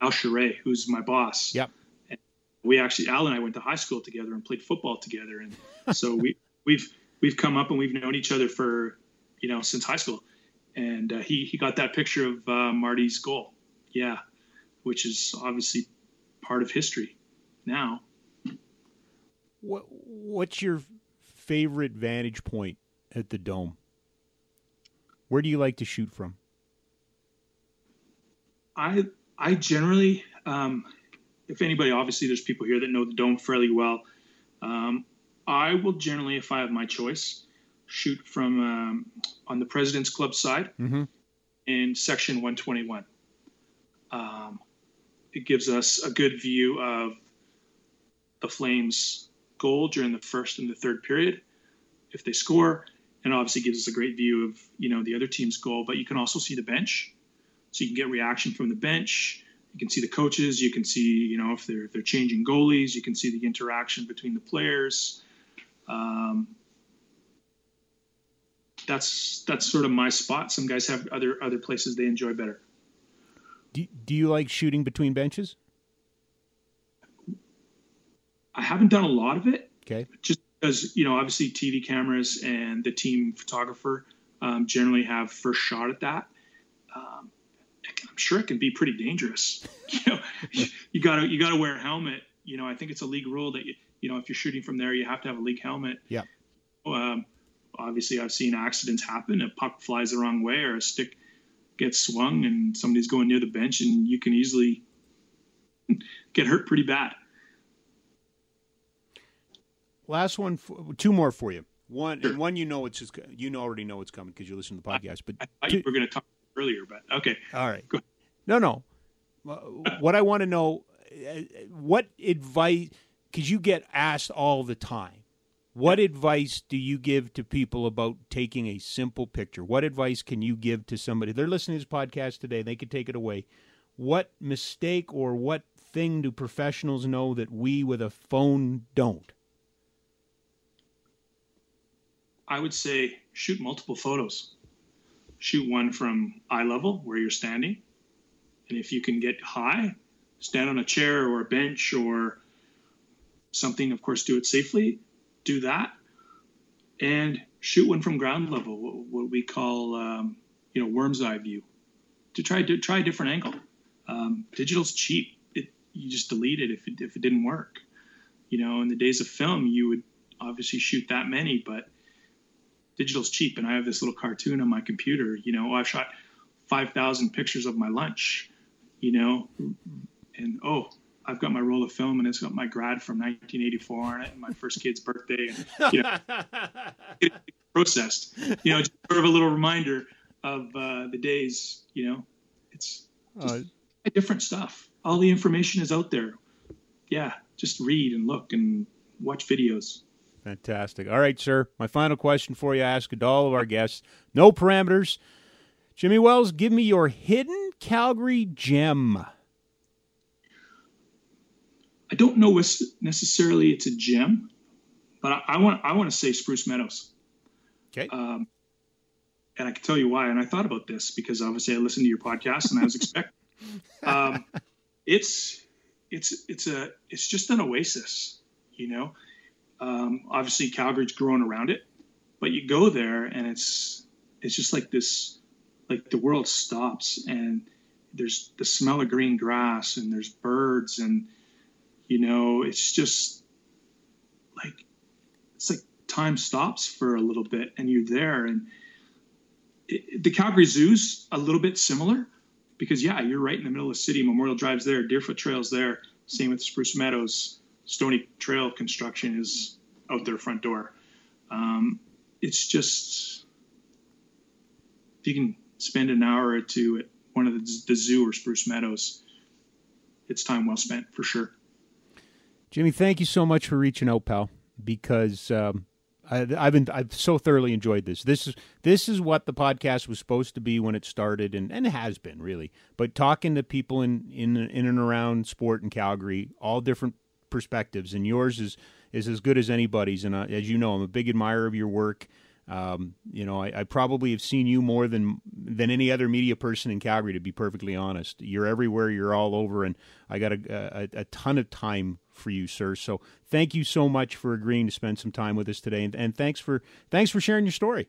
Al Charest, who's my boss. Yep. And we actually Al and I went to high school together and played football together, and so we [LAUGHS] we've we've come up and we've known each other for you know since high school, and uh, he he got that picture of uh, Marty's goal. Yeah, which is obviously part of history now. What What's your favorite vantage point at the dome? Where do you like to shoot from? I I generally, um, if anybody, obviously, there's people here that know the dome fairly well. Um, I will generally, if I have my choice, shoot from um, on the President's Club side mm-hmm. in section 121. Um, it gives us a good view of the Flames goal during the first and the third period if they score, and obviously gives us a great view of you know the other team's goal. But you can also see the bench, so you can get reaction from the bench. You can see the coaches. You can see you know if they're if they're changing goalies. You can see the interaction between the players. Um, that's that's sort of my spot. Some guys have other other places they enjoy better. Do, do you like shooting between benches? I haven't done a lot of it. Okay. Just because you know obviously TV cameras and the team photographer um, generally have first shot at that. Um, I'm sure it can be pretty dangerous. [LAUGHS] you know, [LAUGHS] you gotta you gotta wear a helmet. You know, I think it's a league rule that you you know if you're shooting from there, you have to have a league helmet. Yeah. Um, obviously, I've seen accidents happen. A puck flies the wrong way, or a stick gets swung, and somebody's going near the bench, and you can easily [LAUGHS] get hurt pretty bad. Last one, two more for you. One sure. and one, you know it's just you know already know it's coming because you listen to the podcast. But I, I two, you were going to talk earlier, but okay. All right. No, no. what I want to know, uh, what advice? Because you get asked all the time. What advice do you give to people about taking a simple picture? What advice can you give to somebody? They're listening to this podcast today. They could take it away. What mistake or what thing do professionals know that we with a phone don't? I would say shoot multiple photos. Shoot one from eye level where you're standing. And if you can get high, stand on a chair or a bench or something, of course, do it safely. Do that. And shoot one from ground level, what we call, um, you know, worm's eye view, to try to try a different angle. Um, digital's cheap. It, you just delete it if it, if it didn't work. You know, in the days of film, you would obviously shoot that many, but digital's cheap and I have this little cartoon on my computer, you know, oh, I've shot 5,000 pictures of my lunch, you know, and oh, I've got my roll of film and it's got my grad from 1984 on it and my first kid's birthday and, you know, [LAUGHS] processed, you know, just sort of a little reminder of uh, the days, you know, it's uh, different stuff. All the information is out there. Yeah. Just read and look and watch videos. Fantastic. All right, sir. My final question for you I ask it to all of our guests. No parameters. Jimmy Wells, give me your hidden Calgary gem. I don't know necessarily it's a gem, but I, I want I want to say Spruce Meadows. Okay. Um, and I can tell you why. And I thought about this because obviously I listened to your podcast and I was [LAUGHS] expecting. um, it's it's it's a it's just an oasis, you know. Um, obviously, Calgary's grown around it, but you go there and it's it's just like this, like the world stops and there's the smell of green grass and there's birds and you know it's just like it's like time stops for a little bit and you're there and it, the Calgary Zoo's a little bit similar because yeah, you're right in the middle of the city. Memorial Drive's there, Deerfoot Trail's there. Same with Spruce Meadows. Stony Trail construction is out their front door. Um, it's just if you can spend an hour or two at one of the, the zoo or Spruce Meadows, it's time well spent for sure. Jimmy, thank you so much for reaching out, pal. Because um, I, have been I've so thoroughly enjoyed this. This is this is what the podcast was supposed to be when it started, and, and it has been really. But talking to people in in in and around sport in Calgary, all different perspectives, and yours is is as good as anybody's. And as you know, I'm a big admirer of your work. Um, you know, I, I, probably have seen you more than than any other media person in Calgary. To be perfectly honest, you're everywhere, you're all over, and I got a, a, a ton of time for you, sir. So thank you so much for agreeing to spend some time with us today, and, and thanks for thanks for sharing your story.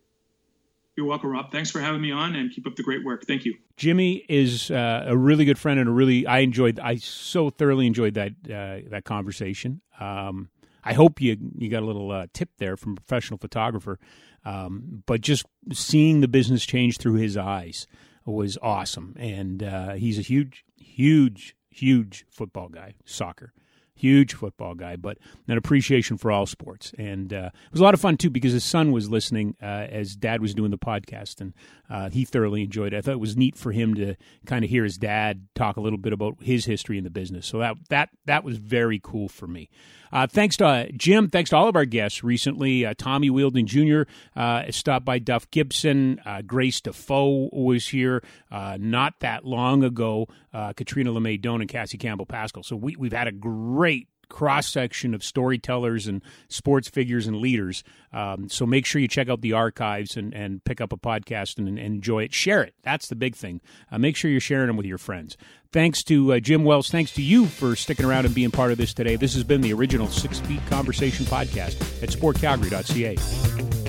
You're welcome, Rob. Thanks for having me on, and keep up the great work. Thank you. Jimmy is uh, a really good friend, and a really I enjoyed. I so thoroughly enjoyed that uh, that conversation. Um, I hope you you got a little uh, tip there from a professional photographer. Um, but just seeing the business change through his eyes was awesome, and uh, he's a huge, huge, huge football guy, soccer huge football guy, but an appreciation for all sports. And uh, it was a lot of fun too because his son was listening uh, as dad was doing the podcast, and uh, he thoroughly enjoyed it. I thought it was neat for him to kind of hear his dad talk a little bit about his history in the business. So that that that was very cool for me. Uh, thanks to uh, Jim. Thanks to all of our guests recently. Uh, Tommy Wheeldon Jr. stopped by. Duff Gibson. Grace Defoe was here not that long ago. Catriona Le May Doan and Cassie Campbell Pascall. So we, we've had a great cross section of storytellers and sports figures and leaders. Um, so make sure you check out the archives and, and pick up a podcast and, and enjoy it. Share it. That's the big thing. Uh, make sure you're sharing them with your friends. Thanks to uh, Jim Wells. Thanks to you for sticking around and being part of this today. This has been the original Six Feet Conversation podcast at sportcalgary.ca.